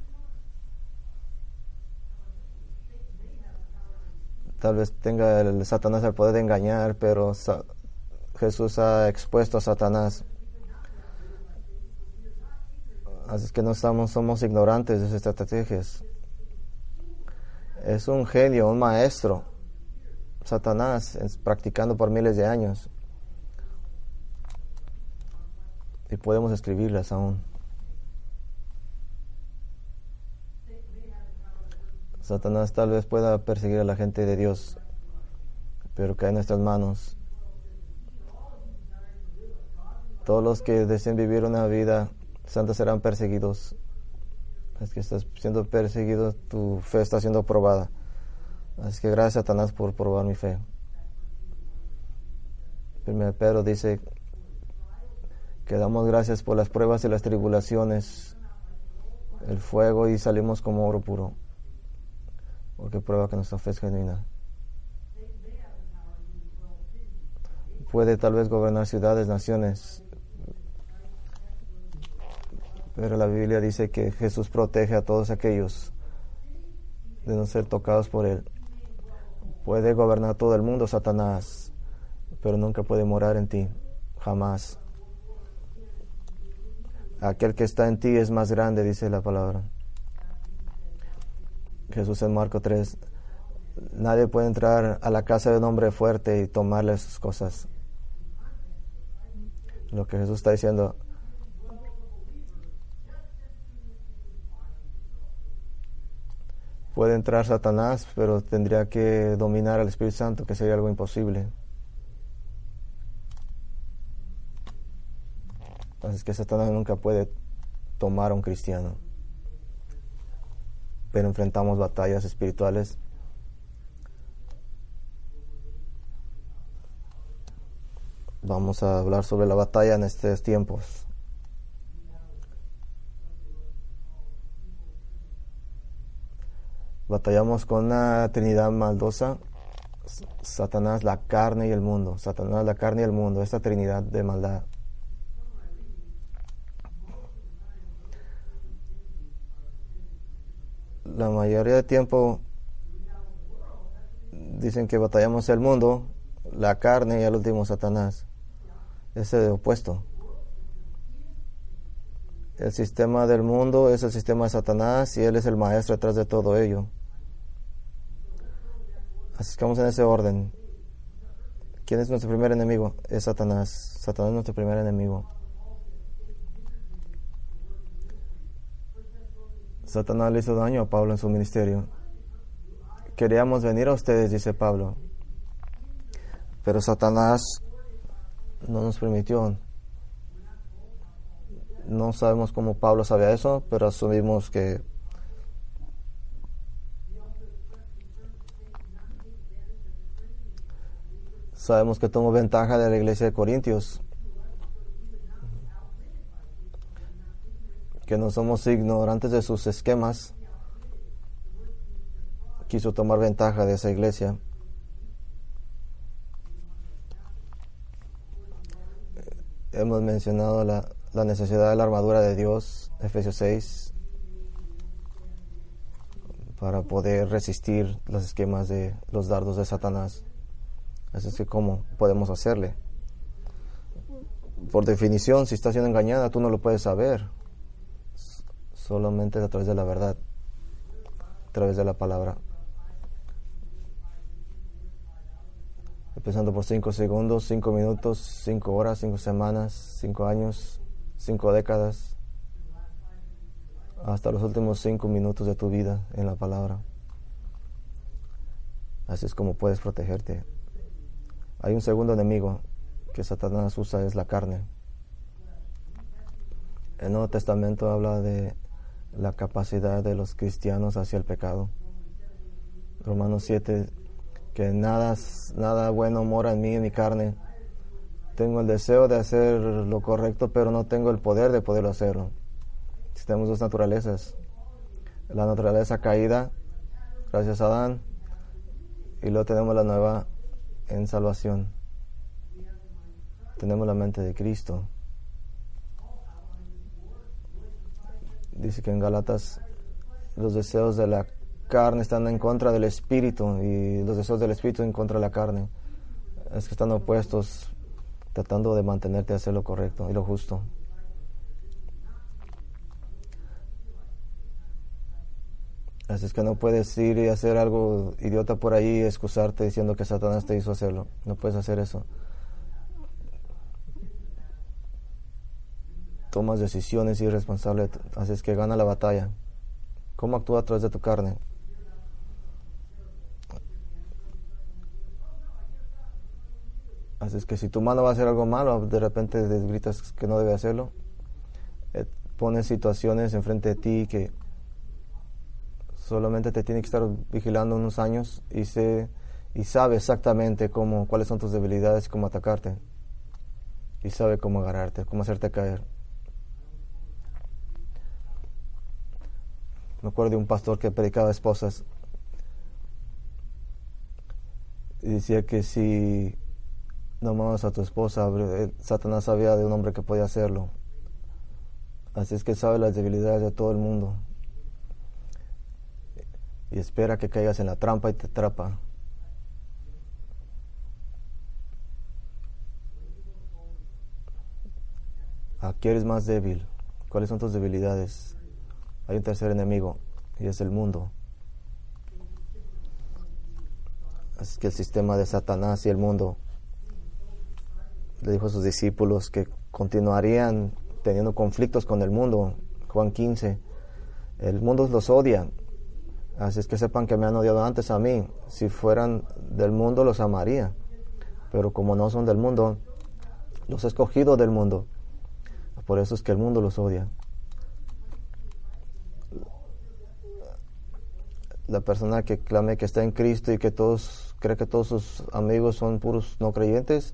S1: tal vez tenga el Satanás el poder de engañar, pero Jesús ha expuesto a Satanás. Así que no estamos, somos ignorantes de sus estrategias. Es un genio, un maestro, Satanás, practicando por miles de años. Y podemos escribirlas aún. Satanás tal vez pueda perseguir a la gente de Dios, pero cae en nuestras manos. Todos los que deseen vivir una vida santa serán perseguidos. Es que estás siendo perseguido, tu fe está siendo probada. Así que gracias Satanás por probar mi fe. Primero Pedro dice que damos gracias por las pruebas y las tribulaciones, el fuego y salimos como oro puro porque prueba que nuestra fe es genuina. Puede tal vez gobernar ciudades, naciones, pero la Biblia dice que Jesús protege a todos aquellos de no ser tocados por Él. Puede gobernar todo el mundo, Satanás, pero nunca puede morar en ti, jamás. Aquel que está en ti es más grande, dice la palabra. Jesús en Marco 3, nadie puede entrar a la casa de un hombre fuerte y tomarle sus cosas. Lo que Jesús está diciendo, puede entrar Satanás, pero tendría que dominar al Espíritu Santo, que sería algo imposible. Entonces que Satanás nunca puede tomar a un cristiano pero enfrentamos batallas espirituales. Vamos a hablar sobre la batalla en estos tiempos. Batallamos con una trinidad maldosa, Satanás, la carne y el mundo. Satanás, la carne y el mundo, esta trinidad de maldad. La mayoría del tiempo dicen que batallamos el mundo, la carne y el último Satanás. Ese opuesto. El sistema del mundo es el sistema de Satanás y él es el maestro detrás de todo ello. Así que vamos en ese orden. ¿Quién es nuestro primer enemigo? Es Satanás. Satanás es nuestro primer enemigo. Satanás le hizo daño a Pablo en su ministerio. Queríamos venir a ustedes, dice Pablo. Pero Satanás no nos permitió. No sabemos cómo Pablo sabía eso, pero asumimos que Sabemos que tomó ventaja de la iglesia de Corintios, que no somos ignorantes de sus esquemas. Quiso tomar ventaja de esa iglesia. Hemos mencionado la, la necesidad de la armadura de Dios, Efesios 6, para poder resistir los esquemas de los dardos de Satanás. Así es que, ¿cómo podemos hacerle? Por definición, si está siendo engañada, tú no lo puedes saber. Solamente a través de la verdad, a través de la palabra. Empezando por cinco segundos, cinco minutos, cinco horas, cinco semanas, cinco años, cinco décadas, hasta los últimos cinco minutos de tu vida en la palabra. Así es como puedes protegerte. Hay un segundo enemigo que Satanás usa, es la carne. El Nuevo Testamento habla de la capacidad de los cristianos hacia el pecado. Romanos 7, que nada, nada bueno mora en mí, en mi carne. Tengo el deseo de hacer lo correcto, pero no tengo el poder de poderlo hacerlo. Tenemos dos naturalezas. La naturaleza caída, gracias a Adán, y luego tenemos la nueva en salvación. Tenemos la mente de Cristo. Dice que en Galatas los deseos de la carne están en contra del espíritu y los deseos del espíritu en contra de la carne. Es que están opuestos tratando de mantenerte a hacer lo correcto y lo justo. Así es que no puedes ir y hacer algo idiota por ahí y excusarte diciendo que Satanás te hizo hacerlo. No puedes hacer eso. Tomas decisiones irresponsables, así es que gana la batalla. ¿Cómo actúa a de tu carne? Así es que si tu mano va a hacer algo malo, de repente gritas que no debe hacerlo. Eh, pones situaciones enfrente de ti que Solamente te tiene que estar vigilando unos años y, sé, y sabe exactamente cómo, cuáles son tus debilidades cómo atacarte. Y sabe cómo agarrarte, cómo hacerte caer. Me acuerdo de un pastor que predicaba a esposas y decía que si no amabas a tu esposa, eh, Satanás sabía de un hombre que podía hacerlo. Así es que sabe las debilidades de todo el mundo y espera que caigas en la trampa y te atrapa. ¿A qué eres más débil? ¿Cuáles son tus debilidades? Hay un tercer enemigo y es el mundo. Así que el sistema de Satanás y el mundo le dijo a sus discípulos que continuarían teniendo conflictos con el mundo. Juan 15. El mundo los odia, Así es que sepan que me han odiado antes a mí. Si fueran del mundo, los amaría. Pero como no son del mundo, los he escogido del mundo. Por eso es que el mundo los odia. La persona que clame que está en Cristo y que todos cree que todos sus amigos son puros no creyentes,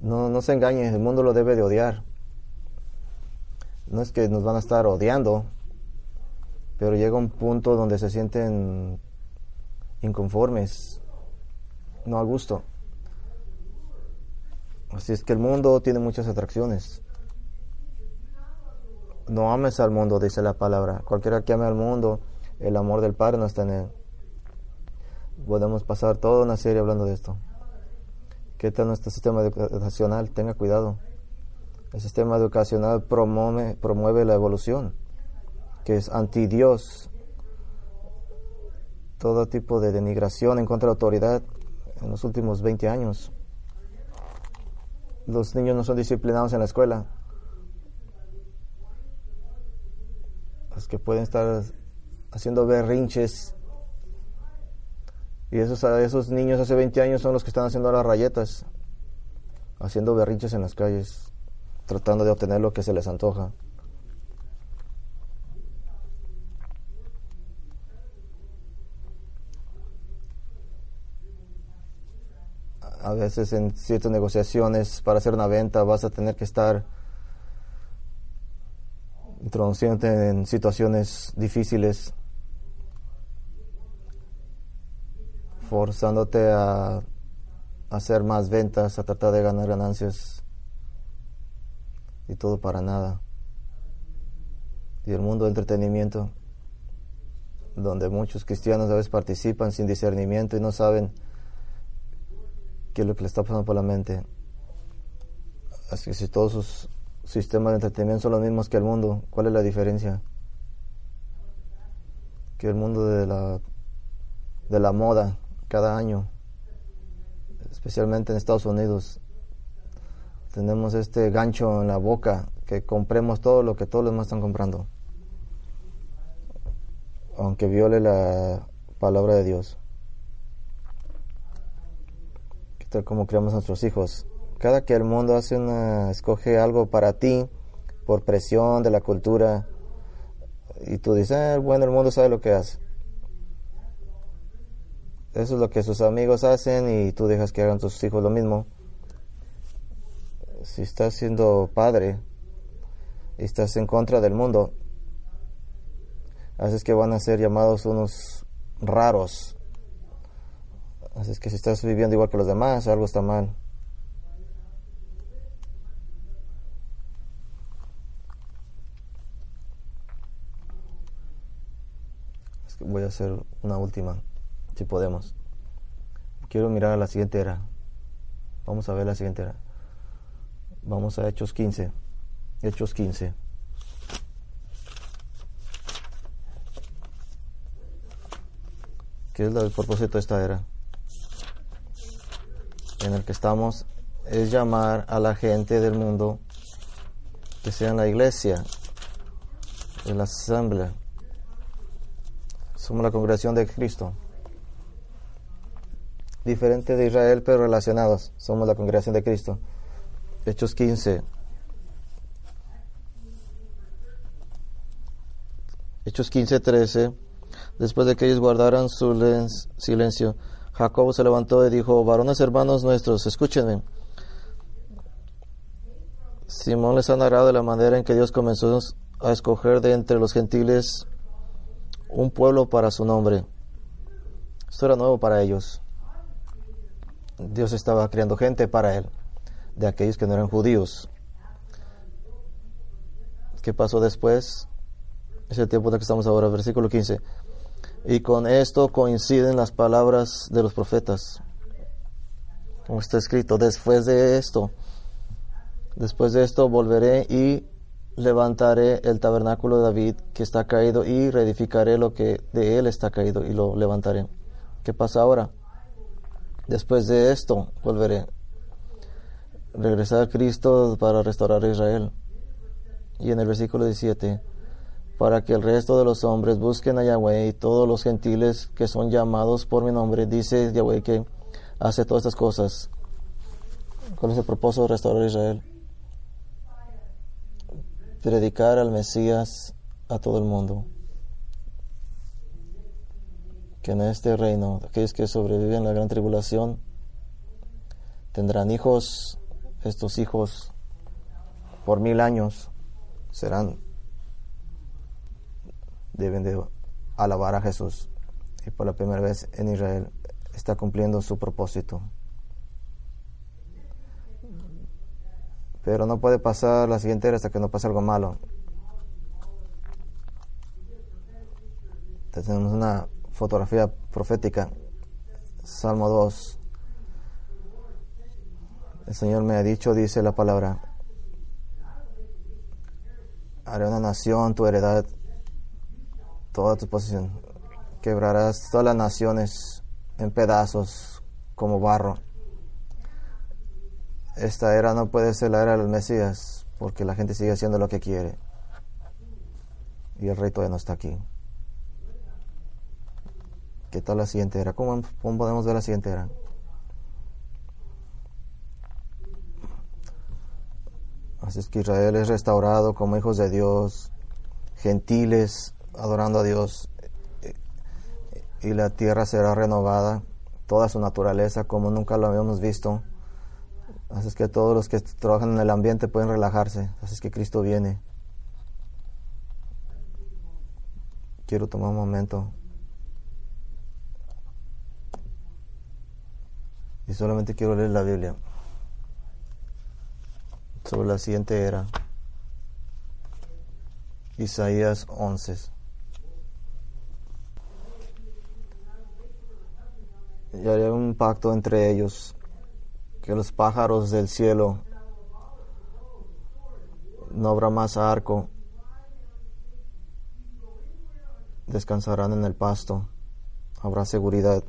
S1: No, no se engañe, el mundo lo debe de odiar. No es que nos van a estar odiando, pero llega un punto donde se sienten inconformes, no a gusto. Así es que el mundo tiene muchas atracciones. No ames al mundo, dice la palabra. Cualquiera que ame al mundo, el amor del Padre no está en él. Podemos pasar toda una serie hablando de esto. ¿Qué tal nuestro sistema educacional? Tenga cuidado. El sistema educacional promueve, promueve la evolución, que es anti Dios. Todo tipo de denigración en contra de la autoridad en los últimos 20 años. Los niños no son disciplinados en la escuela. Los que pueden estar haciendo berrinches. Y esos, esos niños hace 20 años son los que están haciendo las rayetas, haciendo berrinches en las calles, tratando de obtener lo que se les antoja. A veces en ciertas negociaciones para hacer una venta vas a tener que estar introduciéndote en situaciones difíciles, forzándote a hacer más ventas, a tratar de ganar ganancias y todo para nada. Y el mundo del entretenimiento, donde muchos cristianos a veces participan sin discernimiento y no saben qué es lo que le está pasando por la mente. Así que si todos sus sistemas de entretenimiento son los mismos que el mundo, ¿cuál es la diferencia? Que el mundo de la, de la moda cada año, especialmente en Estados Unidos, tenemos este gancho en la boca que compremos todo lo que todos los demás están comprando, aunque viole la palabra de Dios como criamos a nuestros hijos. Cada que el mundo hace una, escoge algo para ti por presión de la cultura y tú dices, ah, bueno, el mundo sabe lo que hace. Eso es lo que sus amigos hacen y tú dejas que hagan tus hijos lo mismo. Si estás siendo padre y estás en contra del mundo, haces que van a ser llamados unos raros, Así es que si estás viviendo igual que los demás, algo está mal. Es que voy a hacer una última, si podemos. Quiero mirar a la siguiente era. Vamos a ver la siguiente era. Vamos a Hechos 15. Hechos 15. ¿Qué es el propósito de esta era? En el que estamos es llamar a la gente del mundo que sea en la iglesia, en la asamblea. Somos la congregación de Cristo. Diferente de Israel, pero relacionados. Somos la congregación de Cristo. Hechos 15. Hechos 15, 13. Después de que ellos guardaran su silencio, Jacobo se levantó y dijo, varones hermanos nuestros, escúchenme. Simón les ha narrado de la manera en que Dios comenzó a escoger de entre los gentiles un pueblo para su nombre. Esto era nuevo para ellos. Dios estaba creando gente para él, de aquellos que no eran judíos. ¿Qué pasó después? Es el tiempo en el que estamos ahora, versículo 15. Y con esto coinciden las palabras de los profetas. Como está escrito, después de esto, después de esto volveré y levantaré el tabernáculo de David que está caído y reedificaré lo que de él está caído y lo levantaré. ¿Qué pasa ahora? Después de esto volveré. Regresar a Cristo para restaurar a Israel. Y en el versículo 17 para que el resto de los hombres busquen a Yahweh y todos los gentiles que son llamados por mi nombre, dice Yahweh que hace todas estas cosas. ¿Cuál es el propósito de restaurar a Israel? Predicar al Mesías a todo el mundo. Que en este reino, aquellos que sobreviven la gran tribulación, tendrán hijos estos hijos por mil años serán, deben de alabar a Jesús. Y por la primera vez en Israel está cumpliendo su propósito. Pero no puede pasar la siguiente era hasta que no pase algo malo. Tenemos una fotografía profética. Salmo 2. El Señor me ha dicho, dice la palabra, haré una nación, tu heredad, toda tu posición. Quebrarás todas las naciones en pedazos como barro. Esta era no puede ser la era del Mesías porque la gente sigue haciendo lo que quiere. Y el rey todavía no está aquí. ¿Qué tal la siguiente era? ¿Cómo, podemos ver la siguiente era? Así es que Israel es restaurado como hijos de Dios, gentiles adorando a Dios, y la tierra será renovada, toda su naturaleza como nunca lo habíamos visto. Así es que todos los que trabajan en el ambiente pueden relajarse. Así es que Cristo viene. Quiero tomar un momento. Y solamente quiero leer la Biblia sobre la siguiente era. Isaías 11. Y haré un pacto entre ellos, que los pájaros del cielo no habrá más arco, descansarán en el pasto, habrá seguridad.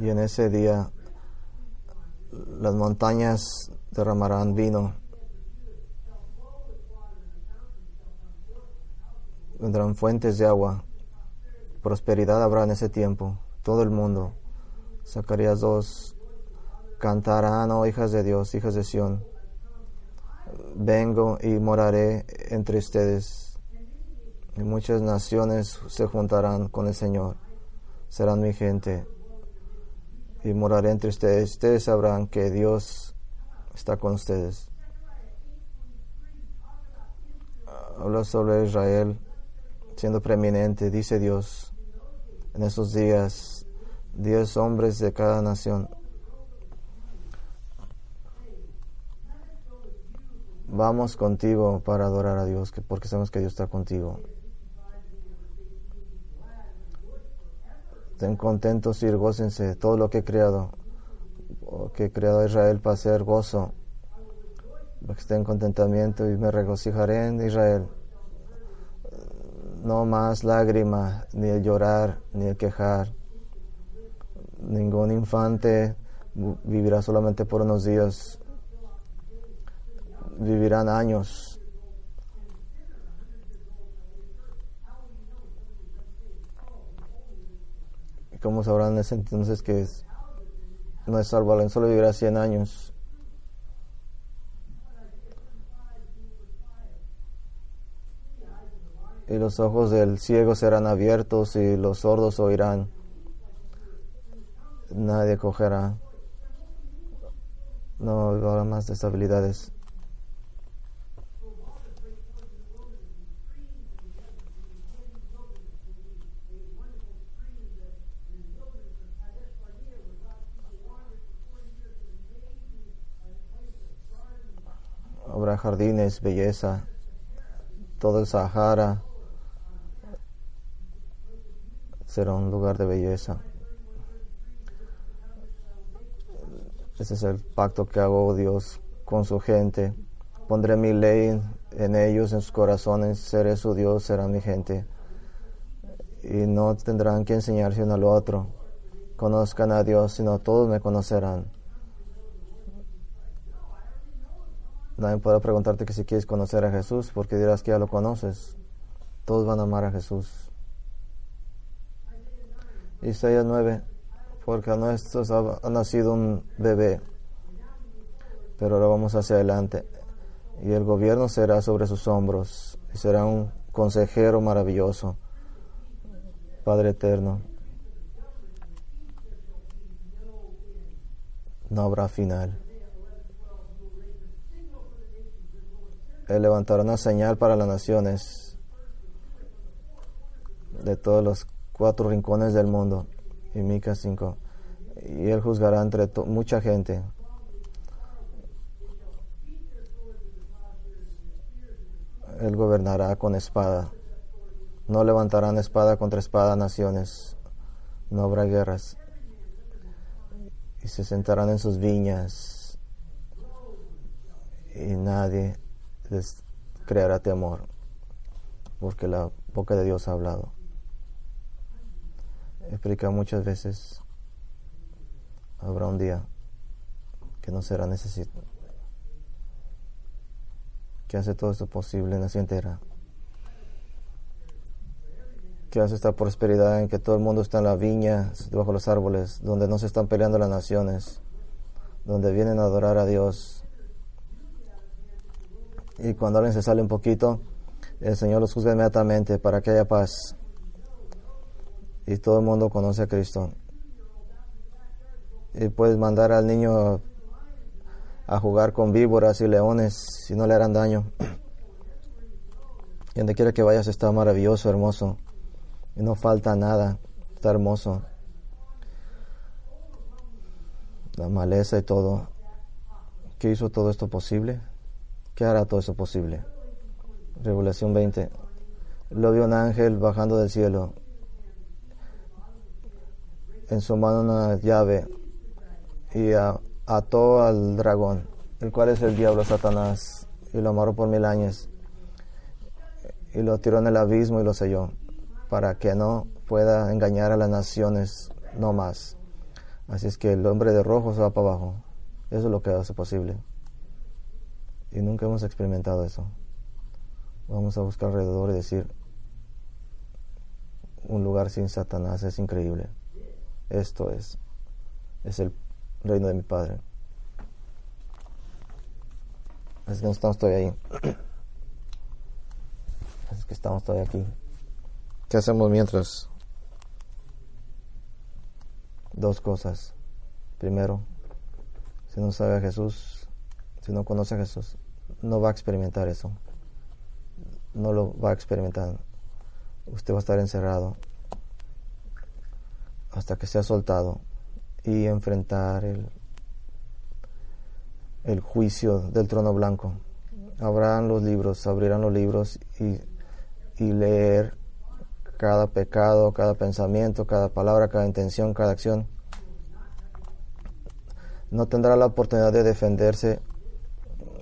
S1: Y en ese día las montañas derramarán vino. Vendrán fuentes de agua. Prosperidad habrá en ese tiempo. Todo el mundo. Zacarías 2. Cantarán, oh hijas de Dios, hijas de Sión. Vengo y moraré entre ustedes. Y muchas naciones se juntarán con el Señor. Serán mi gente y moraré entre ustedes. Ustedes sabrán que Dios está con ustedes. Habla sobre Israel siendo preeminente, dice Dios, en esos días, diez hombres de cada nación. Vamos contigo para adorar a Dios, porque sabemos que Dios está contigo. Estén contentos y gócense todo lo que he creado, que he creado Israel para hacer gozo, que estén en contentamiento y me regocijaré en Israel. No más lágrimas, ni el llorar, ni el quejar. Ningún infante vivirá solamente por unos días, vivirán años ¿Cómo sabrán ese entonces que no es salvo? solo vivirá 100 años. Y los ojos del ciego serán abiertos y los sordos oirán. Nadie cogerá. No habrá más deshabilidades. habrá jardines, belleza, todo el Sahara será un lugar de belleza. Ese es el pacto que hago, Dios, con su gente. Pondré mi ley en ellos, en sus corazones, seré su Dios, será mi gente. Y no tendrán que enseñarse uno al otro. Conozcan a Dios, sino todos me conocerán. Nadie podrá preguntarte que si quieres conocer a Jesús, porque dirás que ya lo conoces. Todos van a amar a Jesús. Isaías 9, porque a nuestros ha, nacido un bebé, pero ahora vamos hacia adelante. Y el gobierno será sobre sus hombros, y será un consejero maravilloso, Padre eterno. no habrá final. Él levantará una señal para las naciones de todos los cuatro rincones del mundo. Y Mica 5. Y él juzgará entre mucha gente. Él gobernará con espada. No levantarán espada contra espada naciones. No habrá guerras. Y se sentarán en sus viñas. Y nadie les creará temor. Porque la boca de Dios ha hablado. Explica muchas veces. Habrá un día que no será necesario. Que hace todo esto posible en la entera que hace esta prosperidad en que todo el mundo está en la viña, debajo de los árboles, donde no se están peleando las naciones, donde vienen a adorar a Dios. Y cuando alguien se sale un poquito, el Señor los juzga inmediatamente para que haya paz. Y todo el mundo conoce a Cristo. Y puedes mandar al niño a jugar con víboras y leones si no le harán daño. Y donde quiera que vayas está maravilloso, hermoso y no falta nada, está hermoso. La maleza y todo. ¿Qué hizo todo esto posible? ¿Qué hará todo eso posible? Revelación 20. Lo vio un ángel bajando del cielo. En su mano una llave y ató al dragón, el cual es el diablo Satanás, y lo amarró por mil años. Y lo tiró en el abismo y lo selló para que no pueda engañar a las naciones no más. Así es que el hombre de rojo se va para abajo. Eso es lo que hace posible. Y nunca hemos experimentado eso. Vamos a buscar alrededor y decir, un lugar sin Satanás es increíble. Esto es, es el reino de mi Padre. Así que no estamos todavía ahí. Así que estamos todavía aquí. ¿Qué hacemos mientras? Dos cosas. Primero, si no sabe a Jesús, si no conoce a Jesús, no va a experimentar eso. No lo va a experimentar. Usted va a estar encerrado hasta que sea soltado y enfrentar el, el juicio del trono blanco. Habrán los libros, abrirán los libros y, y leer cada pecado, cada pensamiento, cada palabra, cada intención, cada acción. No tendrá la oportunidad de defenderse.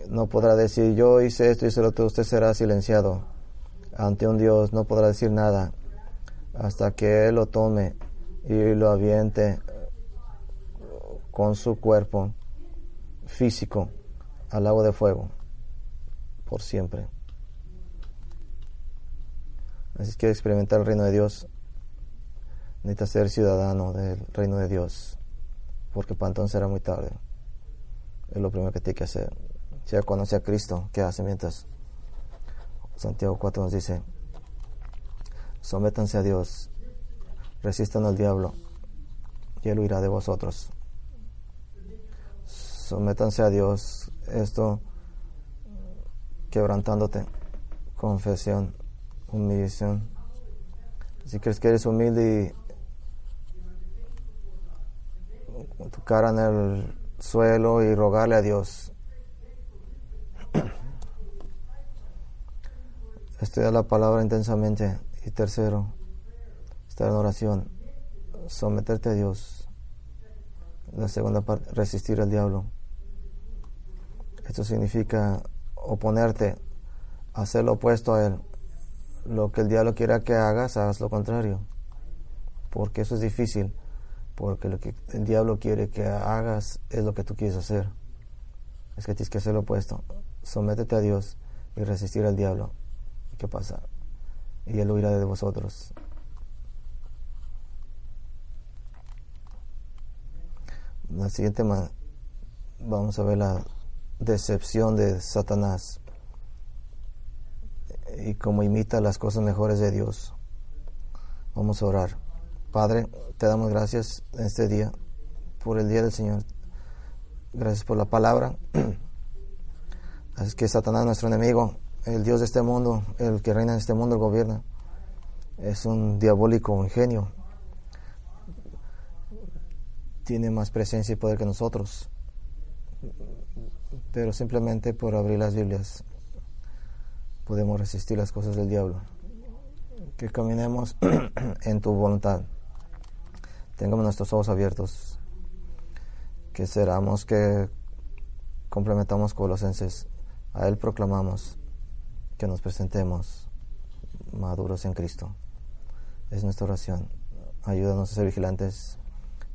S1: No podrá decir yo hice esto y hice lo otro. Usted será silenciado ante un Dios. No podrá decir nada hasta que Él lo tome y lo aviente con su cuerpo físico al agua de fuego por siempre. Así que experimentar el reino de Dios, necesita ser ciudadano del reino de Dios, porque para entonces será muy tarde. Es lo primero que tiene que hacer. Si ya conoce a Cristo, ¿qué hace mientras? Santiago 4 nos dice, sométanse a Dios, resistan al diablo, y él huirá de vosotros. Sométanse a Dios, esto quebrantándote, confesión, humillación. Si crees que eres humilde y tu cara en el suelo y rogarle a Dios. Estudiar la palabra intensamente. Y tercero, estar en oración. Someterte a Dios. La segunda parte, resistir al diablo. Esto significa oponerte, hacer lo opuesto a él lo que el diablo quiera que hagas, hagas lo contrario. Porque eso es difícil. Porque lo que el diablo quiere que hagas es lo que tú quieres hacer. Es que tienes que hacer lo opuesto. Sométete a Dios y resistir al diablo. qué pasa? Y él huirá de vosotros. La siguiente vamos a ver la decepción de Satanás y como imita las cosas mejores de Dios. Vamos a orar. Padre, te damos gracias en este día, por el día del Señor. Gracias por la palabra. Así que Satanás, nuestro enemigo, el Dios de este mundo, el que reina en este mundo, el gobierna, es un diabólico ingenio. Tiene más presencia y poder que nosotros. Pero simplemente por abrir las Biblias podemos resistir las cosas del diablo. Que caminemos en tu voluntad. Tengamos nuestros ojos abiertos. Que seramos que complementamos Colosenses. A Él proclamamos que nos presentemos maduros en Cristo. Es nuestra oración. Ayúdanos a ser vigilantes,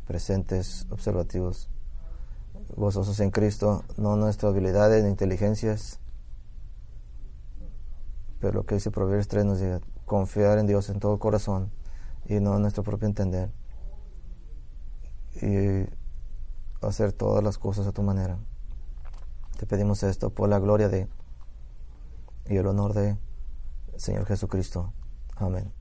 S1: presentes, observativos, gozosos en Cristo, no nuestras habilidades ni inteligencias, pero lo que dice Proverbios 3 nos dice, confiar en Dios en todo corazón y no en nuestro propio entender. Y hacer todas las cosas a tu manera. Te pedimos esto por la gloria de y el honor de Señor Jesucristo. Amén.